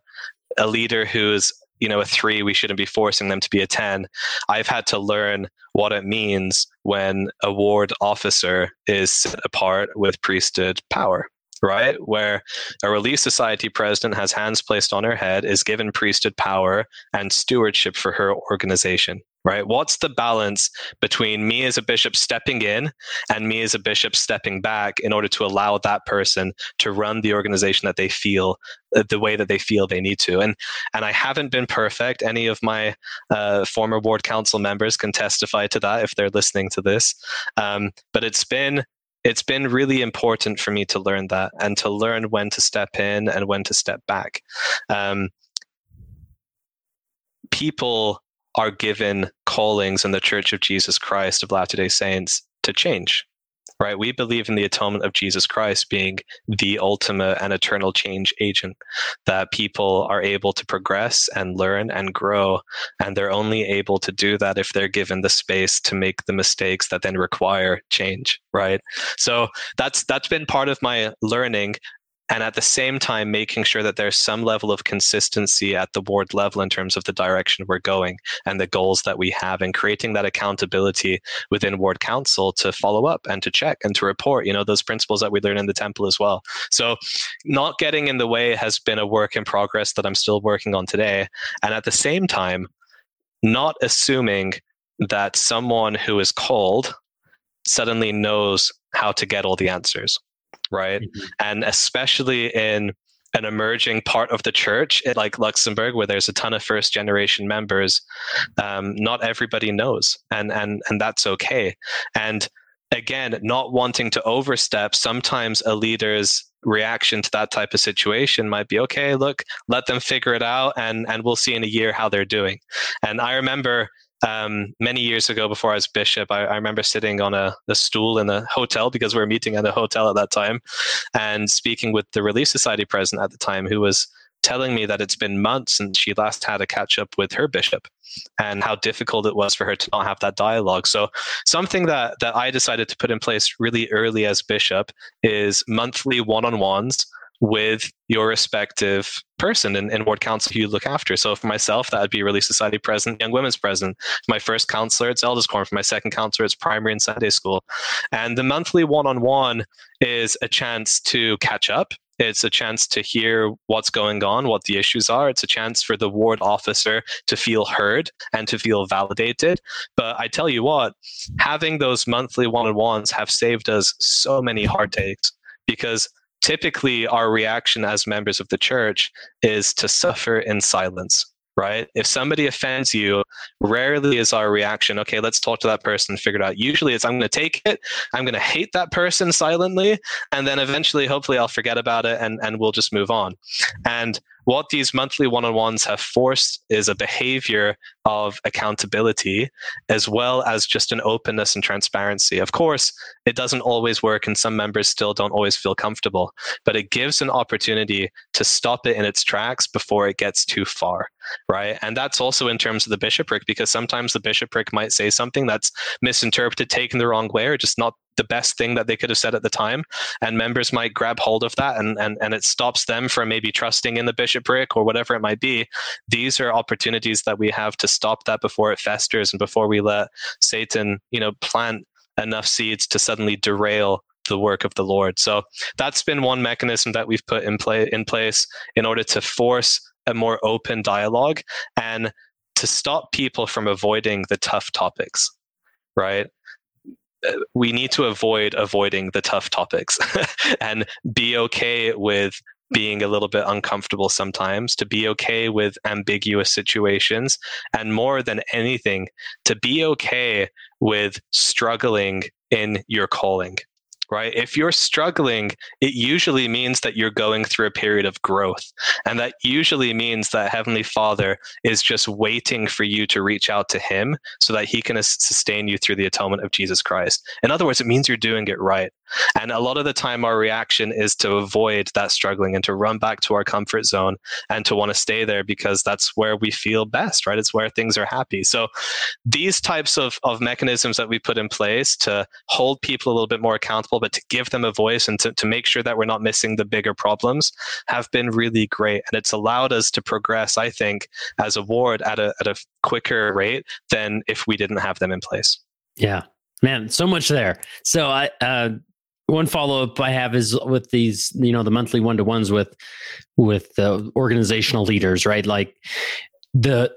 a leader who's you know a three we shouldn't be forcing them to be a 10 i've had to learn what it means when a ward officer is set apart with priesthood power right? Where a relief society president has hands placed on her head is given priesthood power and stewardship for her organization right? What's the balance between me as a bishop stepping in and me as a bishop stepping back in order to allow that person to run the organization that they feel uh, the way that they feel they need to? And and I haven't been perfect. Any of my uh, former ward council members can testify to that if they're listening to this. Um, but it's been it's been really important for me to learn that and to learn when to step in and when to step back. Um, people are given callings in the Church of Jesus Christ of Latter day Saints to change. Right? We believe in the atonement of Jesus Christ being the ultimate and eternal change agent, that people are able to progress and learn and grow. And they're only able to do that if they're given the space to make the mistakes that then require change. Right. So that's that's been part of my learning and at the same time making sure that there's some level of consistency at the board level in terms of the direction we're going and the goals that we have and creating that accountability within ward council to follow up and to check and to report you know those principles that we learn in the temple as well. So not getting in the way has been a work in progress that i'm still working on today. And at the same time not assuming that someone who is called suddenly knows how to get all the answers right? Mm-hmm. And especially in an emerging part of the church like Luxembourg, where there's a ton of first generation members, um, not everybody knows, and and and that's okay. And again, not wanting to overstep, sometimes a leader's reaction to that type of situation might be okay look let them figure it out and and we'll see in a year how they're doing and i remember um, many years ago before I was bishop, I, I, remember sitting on a, a stool in a hotel because we were meeting at a hotel at that time and speaking with the Relief Society president at the time who was telling me that it's been months since she last had a catch up with her bishop and how difficult it was for her to not have that dialogue. So something that that I decided to put in place really early as bishop is monthly one-on-ones with your respective person and, in ward council you look after. So for myself, that would be Relief Society president, Young Women's president. My first counselor, it's Elders. For my second counselor, it's primary and Sunday school. And the monthly one-on-one is a chance to catch up. It's a chance to hear what's going on, what the issues are. It's a chance for the ward officer to feel heard and to feel validated. But I tell you what, having those monthly one on ones have saved us so many heartaches because typically our reaction as members of the church is to suffer in silence right? If somebody offends you, rarely is our reaction, okay, let's talk to that person, and figure it out. Usually it's, I'm going to take it, I'm going to hate that person silently, and then eventually, hopefully, I'll forget about it and, and we'll just move on. And what these monthly one on ones have forced is a behavior of accountability as well as just an openness and transparency. Of course, it doesn't always work, and some members still don't always feel comfortable, but it gives an opportunity to stop it in its tracks before it gets too far, right? And that's also in terms of the bishopric, because sometimes the bishopric might say something that's misinterpreted, taken the wrong way, or just not the best thing that they could have said at the time. And members might grab hold of that and, and, and it stops them from maybe trusting in the bishopric or whatever it might be. These are opportunities that we have to stop that before it festers and before we let Satan, you know, plant enough seeds to suddenly derail the work of the Lord. So that's been one mechanism that we've put in play in place in order to force a more open dialogue and to stop people from avoiding the tough topics right we need to avoid avoiding the tough topics [LAUGHS] and be okay with being a little bit uncomfortable sometimes, to be okay with ambiguous situations, and more than anything, to be okay with struggling in your calling right? If you're struggling, it usually means that you're going through a period of growth. And that usually means that Heavenly Father is just waiting for you to reach out to Him so that He can sustain you through the atonement of Jesus Christ. In other words, it means you're doing it right. And a lot of the time, our reaction is to avoid that struggling and to run back to our comfort zone and to want to stay there because that's where we feel best, right? It's where things are happy. So, these types of, of mechanisms that we put in place to hold people a little bit more accountable, but to give them a voice and to, to make sure that we're not missing the bigger problems have been really great. And it's allowed us to progress, I think, as a ward at a, at a quicker rate than if we didn't have them in place. Yeah, man so much there so i uh one follow up I have is with these, you know, the monthly one to ones with with the organizational leaders, right? Like the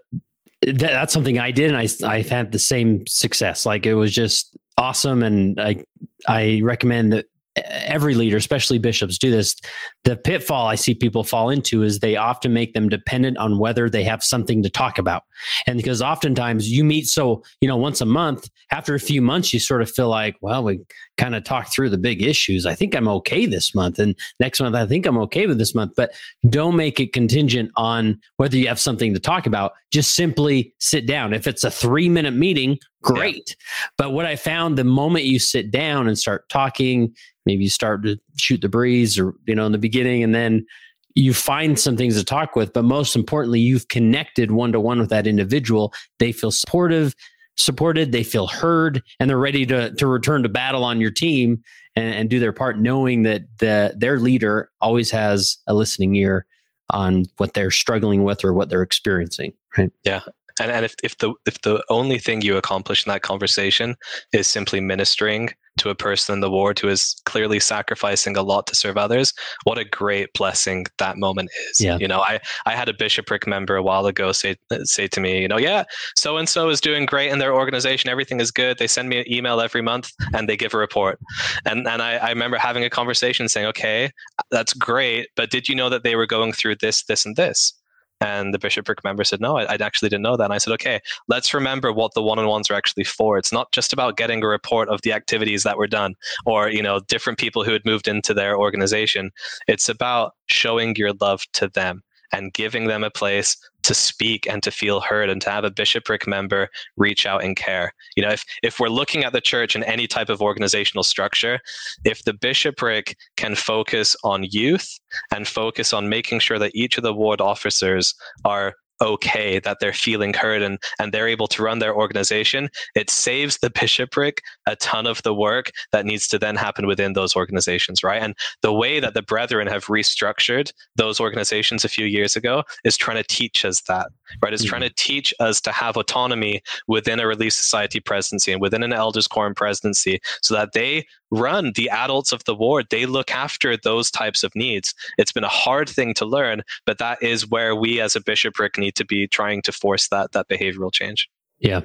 that, that's something I did, and I I had the same success. Like it was just awesome, and I I recommend that every leader, especially bishops, do this. The pitfall I see people fall into is they often make them dependent on whether they have something to talk about. And because oftentimes you meet so, you know, once a month, after a few months, you sort of feel like, well, we kind of talked through the big issues. I think I'm okay this month. And next month, I think I'm okay with this month. But don't make it contingent on whether you have something to talk about. Just simply sit down. If it's a three minute meeting, great. Yeah. But what I found the moment you sit down and start talking, maybe you start to shoot the breeze or, you know, in the beginning, and then you find some things to talk with. But most importantly, you've connected one to one with that individual. They feel supportive, supported, they feel heard, and they're ready to, to return to battle on your team and, and do their part, knowing that the, their leader always has a listening ear on what they're struggling with or what they're experiencing. Right. Yeah and, and if, if the if the only thing you accomplish in that conversation is simply ministering to a person in the ward who is clearly sacrificing a lot to serve others what a great blessing that moment is. Yeah. you know i i had a bishopric member a while ago say say to me you know yeah so and so is doing great in their organization. Everything is good. They send me an email every month and they give a report. And and i, I remember having a conversation saying okay that's great but did you know that they were going through this this and this and the bishopric member said, No, I, I, actually didn't know that. And I said, Okay, let's remember what the one on ones are actually for. It's not just about getting a report of the activities that were done or, you know, different people who had moved into their organization. It's about showing your love to them and giving them a place to speak and to feel heard and to have a bishopric member reach out and care. You know, if, if we're looking at the church in any type of organizational structure, if the bishopric can focus on youth and focus on making sure that each of the ward officers are okay, that they're feeling heard and, and they're able to run their organization, it saves the bishopric a ton of the work that needs to then happen within those organizations, right? And the way that the brethren have restructured those organizations a few years ago is trying to teach us that, right? It's mm-hmm. trying to teach us to have autonomy within a Relief Society presidency and within an Elders Quorum presidency so that they run the adults of the ward. They look after those types of needs. It's been a hard thing to learn, but that is where we as a bishopric need to be trying to force that that behavioral change. Yeah.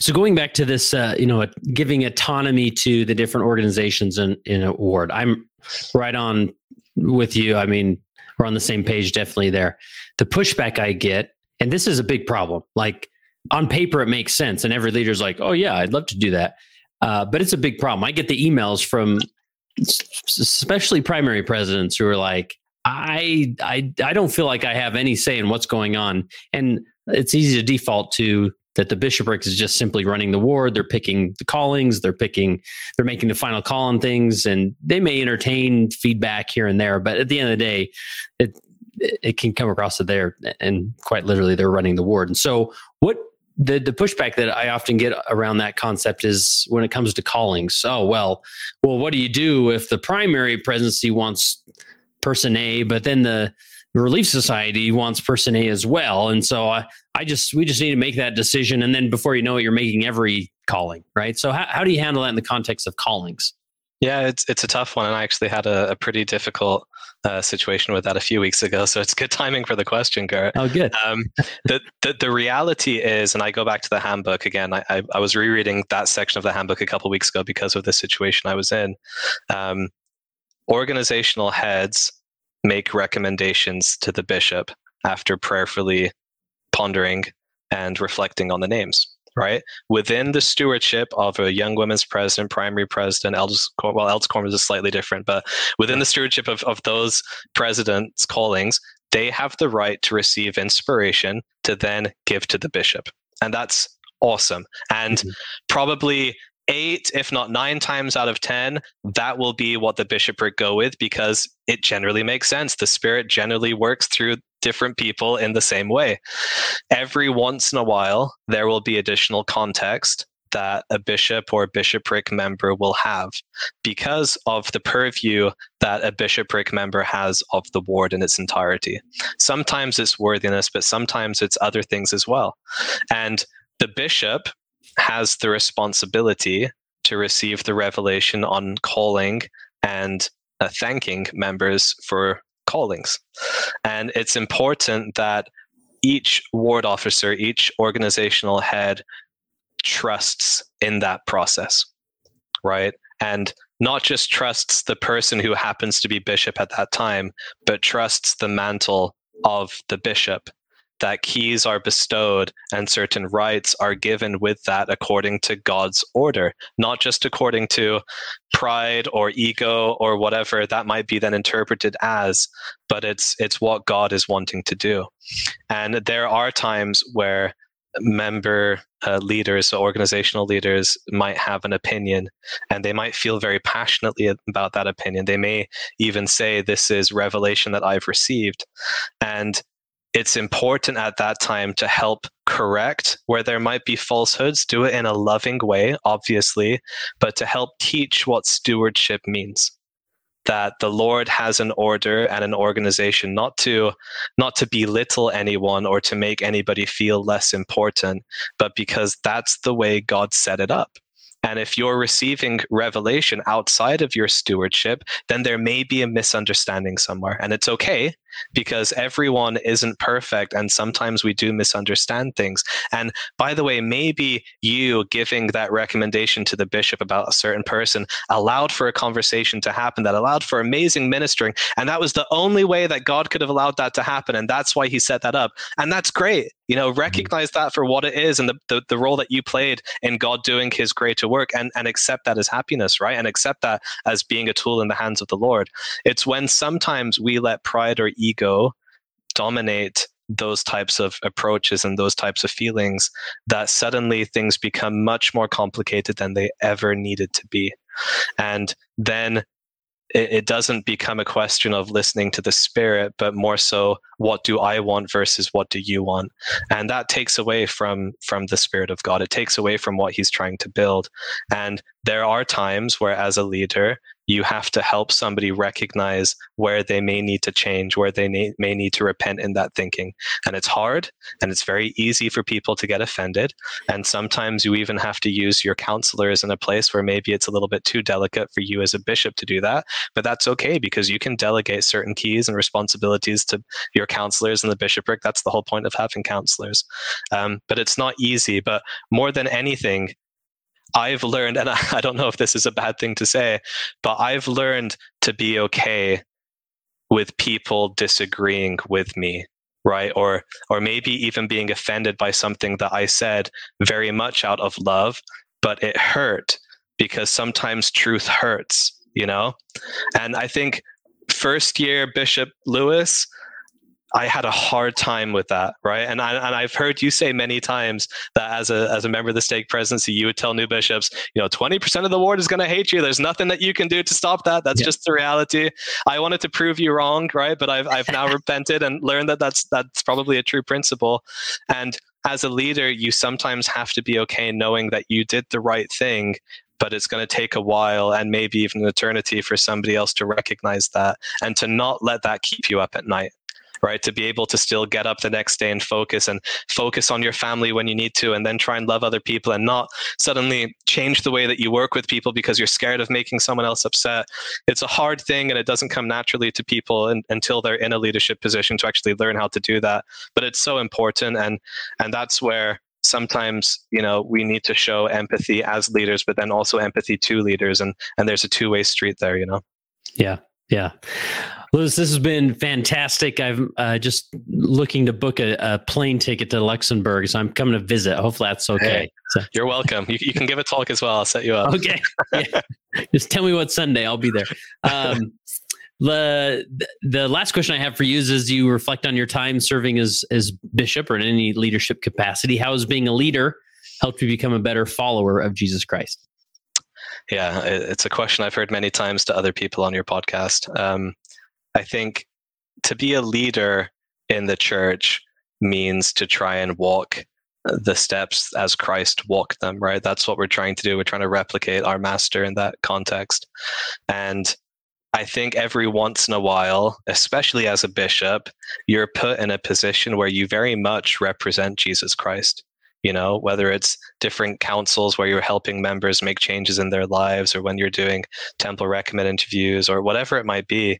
So going back to this, uh, you know, giving autonomy to the different organizations in, in a ward, I'm right on with you. I mean, we're on the same page, definitely there. The pushback I get, and this is a big problem. Like on paper, it makes sense, and every leader's like, "Oh yeah, I'd love to do that," uh, but it's a big problem. I get the emails from, especially primary presidents, who are like, "I, I, I don't feel like I have any say in what's going on," and it's easy to default to that the bishopric is just simply running the ward. They're picking the callings, they're picking, they're making the final call on things, and they may entertain feedback here and there. But at the end of the day, it it can come across that they're and quite literally they're running the ward. And so what the the pushback that I often get around that concept is when it comes to callings. Oh well, well, what do you do if the primary presidency wants person A, but then the Relief Society wants person A as well. And so I, I just, we just need to make that decision. And then before you know it, you're making every calling, right? So how, how do you handle that in the context of callings? Yeah, it's it's a tough one, and I actually had a, a pretty difficult uh, situation with that a few weeks ago. So it's good timing for the question, Garrett. Oh, good. Um, the, the the reality is, and I go back to the handbook again. I I, I was rereading that section of the handbook a couple weeks ago because of the situation I was in. Um, organizational heads make recommendations to the bishop after prayerfully pondering and reflecting on the names right? Within the stewardship of a young women's president primary president elders well elders quorum is slightly different but within the stewardship of, of those presidents callings they have the right to receive inspiration to then give to the bishop. And that's awesome. And mm-hmm. probably eight, if not nine times out of 10, that will be what the bishopric go with because it generally makes sense. The Spirit generally works through different people in the same way. Every once in a while, there will be additional context that a bishop or bishopric member will have because of the purview that a bishopric member has of the ward in its entirety. Sometimes it's worthiness, but sometimes it's other things as well. And the bishop has the responsibility to receive the revelation on calling and uh, thanking members for callings. And it's important that each ward officer, each organizational head trusts in that process, right? And not just trusts the person who happens to be bishop at that time, but trusts the mantle of the bishop that keys are bestowed and certain rights are given with that according to God's order, not just according to pride or ego or whatever that might be then interpreted as, but it's it's what God is wanting to do. And there are times where member uh, leaders, so organizational leaders, might have an opinion and they might feel very passionately about that opinion. They may even say, This is revelation that I've received. And it's important at that time to help correct where there might be falsehoods, do it in a loving way, obviously, but to help teach what stewardship means. That the Lord has an order and an organization not to not to belittle anyone or to make anybody feel less important, but because that's the way God set it up. And if you're receiving revelation outside of your stewardship, then there may be a misunderstanding somewhere. And it's okay because everyone isn't perfect and sometimes we do misunderstand things. And by the way, maybe you giving that recommendation to the bishop about a certain person allowed for a conversation to happen that allowed for amazing ministering. And that was the only way that God could have allowed that to happen. And that's why he set that up. And that's great. You know, mm-hmm. recognize that for what it is and the, the, the role that you played in God doing his greater work and, and accept that as happiness, right? And accept that as being a tool in the hands of the Lord. It's when sometimes we let pride or ego dominate those types of approaches and those types of feelings that suddenly things become much more complicated than they ever needed to be. And then it, it doesn't become a question of listening to the spirit, but more so, what do I want versus what do you want? And that takes away from from the spirit of God. It takes away from what He's trying to build. And there are times where, as a leader, you have to help somebody recognize where they may need to change, where they may, may need to repent in that thinking. And it's hard and it's very easy for people to get offended. And sometimes you even have to use your counselors in a place where maybe it's a little bit too delicate for you as a bishop to do that. But that's okay because you can delegate certain keys and responsibilities to your counselors in the bishopric. That's the whole point of having counselors. Um, but it's not easy. But more than anything, I've learned, and [LAUGHS] I, don't know if this is a bad thing to say, but I've learned to be okay with people disagreeing with me right? Or or maybe even being offended by something that i said very much out of love but it hurt because sometimes truth hurts you know? And i think first year bishop lewis I had a hard time with that, right? And I, and I've heard you say many times that as a as a member of the stake presidency, you would tell new bishops, you know, twenty percent of the ward is going to hate you. There's nothing that you can do to stop that. That's yeah. just the reality. I wanted to prove you wrong, right? But I've I've now [LAUGHS] repented and learned that that's that's probably a true principle. And as a leader, you sometimes have to be okay knowing that you did the right thing but it's going to take a while and maybe even an eternity for somebody else to recognize that and to not let that keep you up at night right? To be able to still get up the next day and focus and focus on your family when you need to, and then try and love other people and not suddenly change the way that you work with people because you're scared of making someone else upset. It's a hard thing and it doesn't come naturally to people in, until they're in a leadership position to actually learn how to do that. But it's so important. And, and that's where sometimes you know we need to show empathy as leaders but then also empathy to leaders and and there's a two-way street there you know yeah yeah Lewis, this has been fantastic. I'm uh, just looking to book a, a, plane ticket to Luxembourg, so I'm coming to visit. Hopefully, that's okay. Hey, so. You're welcome. You, you, can give a talk as well. I'll set you up. Okay. [LAUGHS] Yeah. just tell me what Sunday. I'll be there. Um, the the last question I have for you is: as you reflect on your time serving as as bishop or in any leadership capacity, how has being a leader helped you become a better follower of Jesus Christ? Yeah, it's a question I've heard many times to other people on your podcast. Um, I think to be a leader in the church means to try and walk the steps as Christ walked them, right? That's what we're trying to do. We're trying to replicate our master in that context. And I think every once in a while, especially as a bishop, you're put in a position where you very much represent Jesus Christ you know whether it's different councils where you're helping members make changes in their lives or when you're doing temple recommend interviews or whatever it might be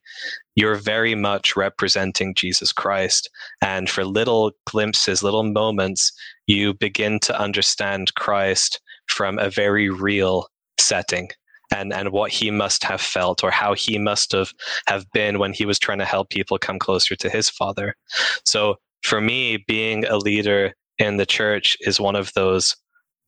you're very much representing jesus christ. And for little glimpses little moments you begin to understand christ from a very real setting and and what he must have felt or how he must have have been when he was trying to help people come closer to his father. So for me being a leader in the church is one of those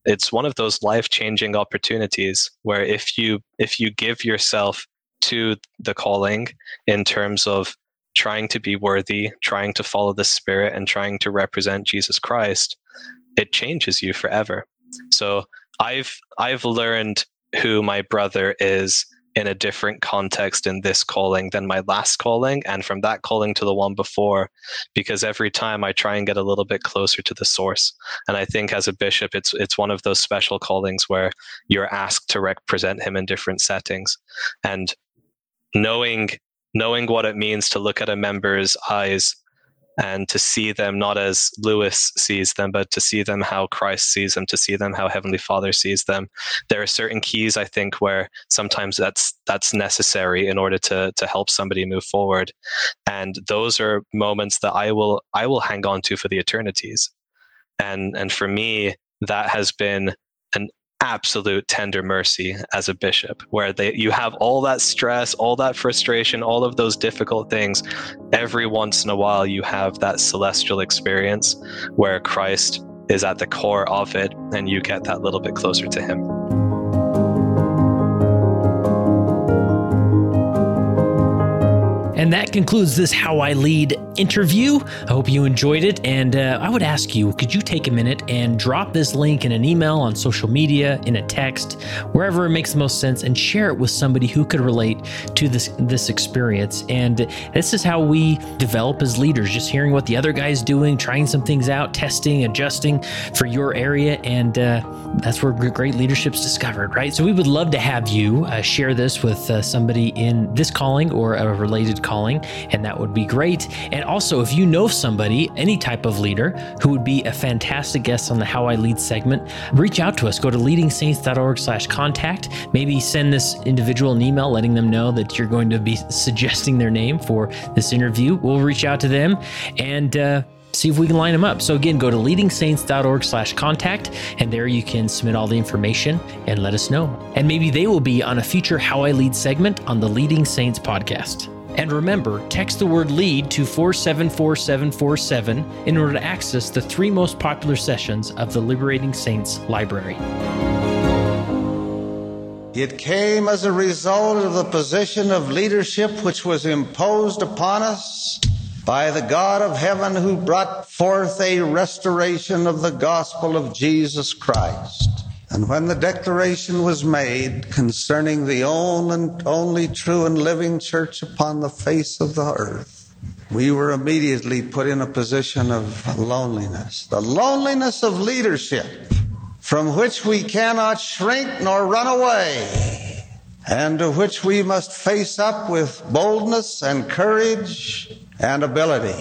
it's one of those life-changing opportunities where if you if you give yourself to the calling in terms of trying to be worthy trying to follow the spirit and trying to represent jesus christ it changes you forever. So i've i've learned who my brother is in a different context in this calling than my last calling and from that calling to the one before because every time I try and get a little bit closer to the source. And I think as a bishop it's it's one of those special callings where you're asked to represent him in different settings. And knowing knowing what it means to look at a member's eyes and to see them not as Lewis sees them, but to see them how Christ sees them, to see them how Heavenly Father sees them. There are certain keys I think where sometimes that's that's necessary in order to to help somebody move forward, and those are moments that I will I will hang on to for the eternities, and and for me that has been absolute tender mercy as a bishop where they you have all that stress all that frustration all of those difficult things. Every once in a while you have that celestial experience where christ is at the core of it and you get that little bit closer to him And that concludes this How I Lead interview. I hope you enjoyed it. And uh, I would ask you could you take a minute and drop this link in an email on social media, in a text, wherever it makes the most sense, and share it with somebody who could relate to this, this experience? And this is how we develop as leaders, just hearing what the other guy's doing, trying some things out, testing, adjusting for your area. And uh, that's where great leadership's discovered, right? So we would love to have you uh, share this with uh, somebody in this calling or a related calling, and that would be great. And also, if you know somebody, any type of leader who would be a fantastic guest on the How I Lead segment, reach out to us. Go to leadingsaints.org/contact. Maybe send this individual an email letting them know that you're going to be suggesting their name for this interview. We'll reach out to them and. Uh, see if we can line them up. So again, go to leadingsaints.org slash contact, and there you can submit all the information and let us know. And maybe they will be on a future How I Lead segment on the Leading Saints podcast. And remember, text the word LEAD to 474747 in order to access the three most popular sessions of the Liberating Saints Library. It came as a result of the position of leadership which was imposed upon us by the God of heaven who brought forth a restoration of the gospel of Jesus Christ. And when the declaration was made concerning the only, true and living church upon the face of the earth, we were immediately put in a position of loneliness. The loneliness of leadership from which we cannot shrink nor run away and to which we must face up with boldness and courage and ability.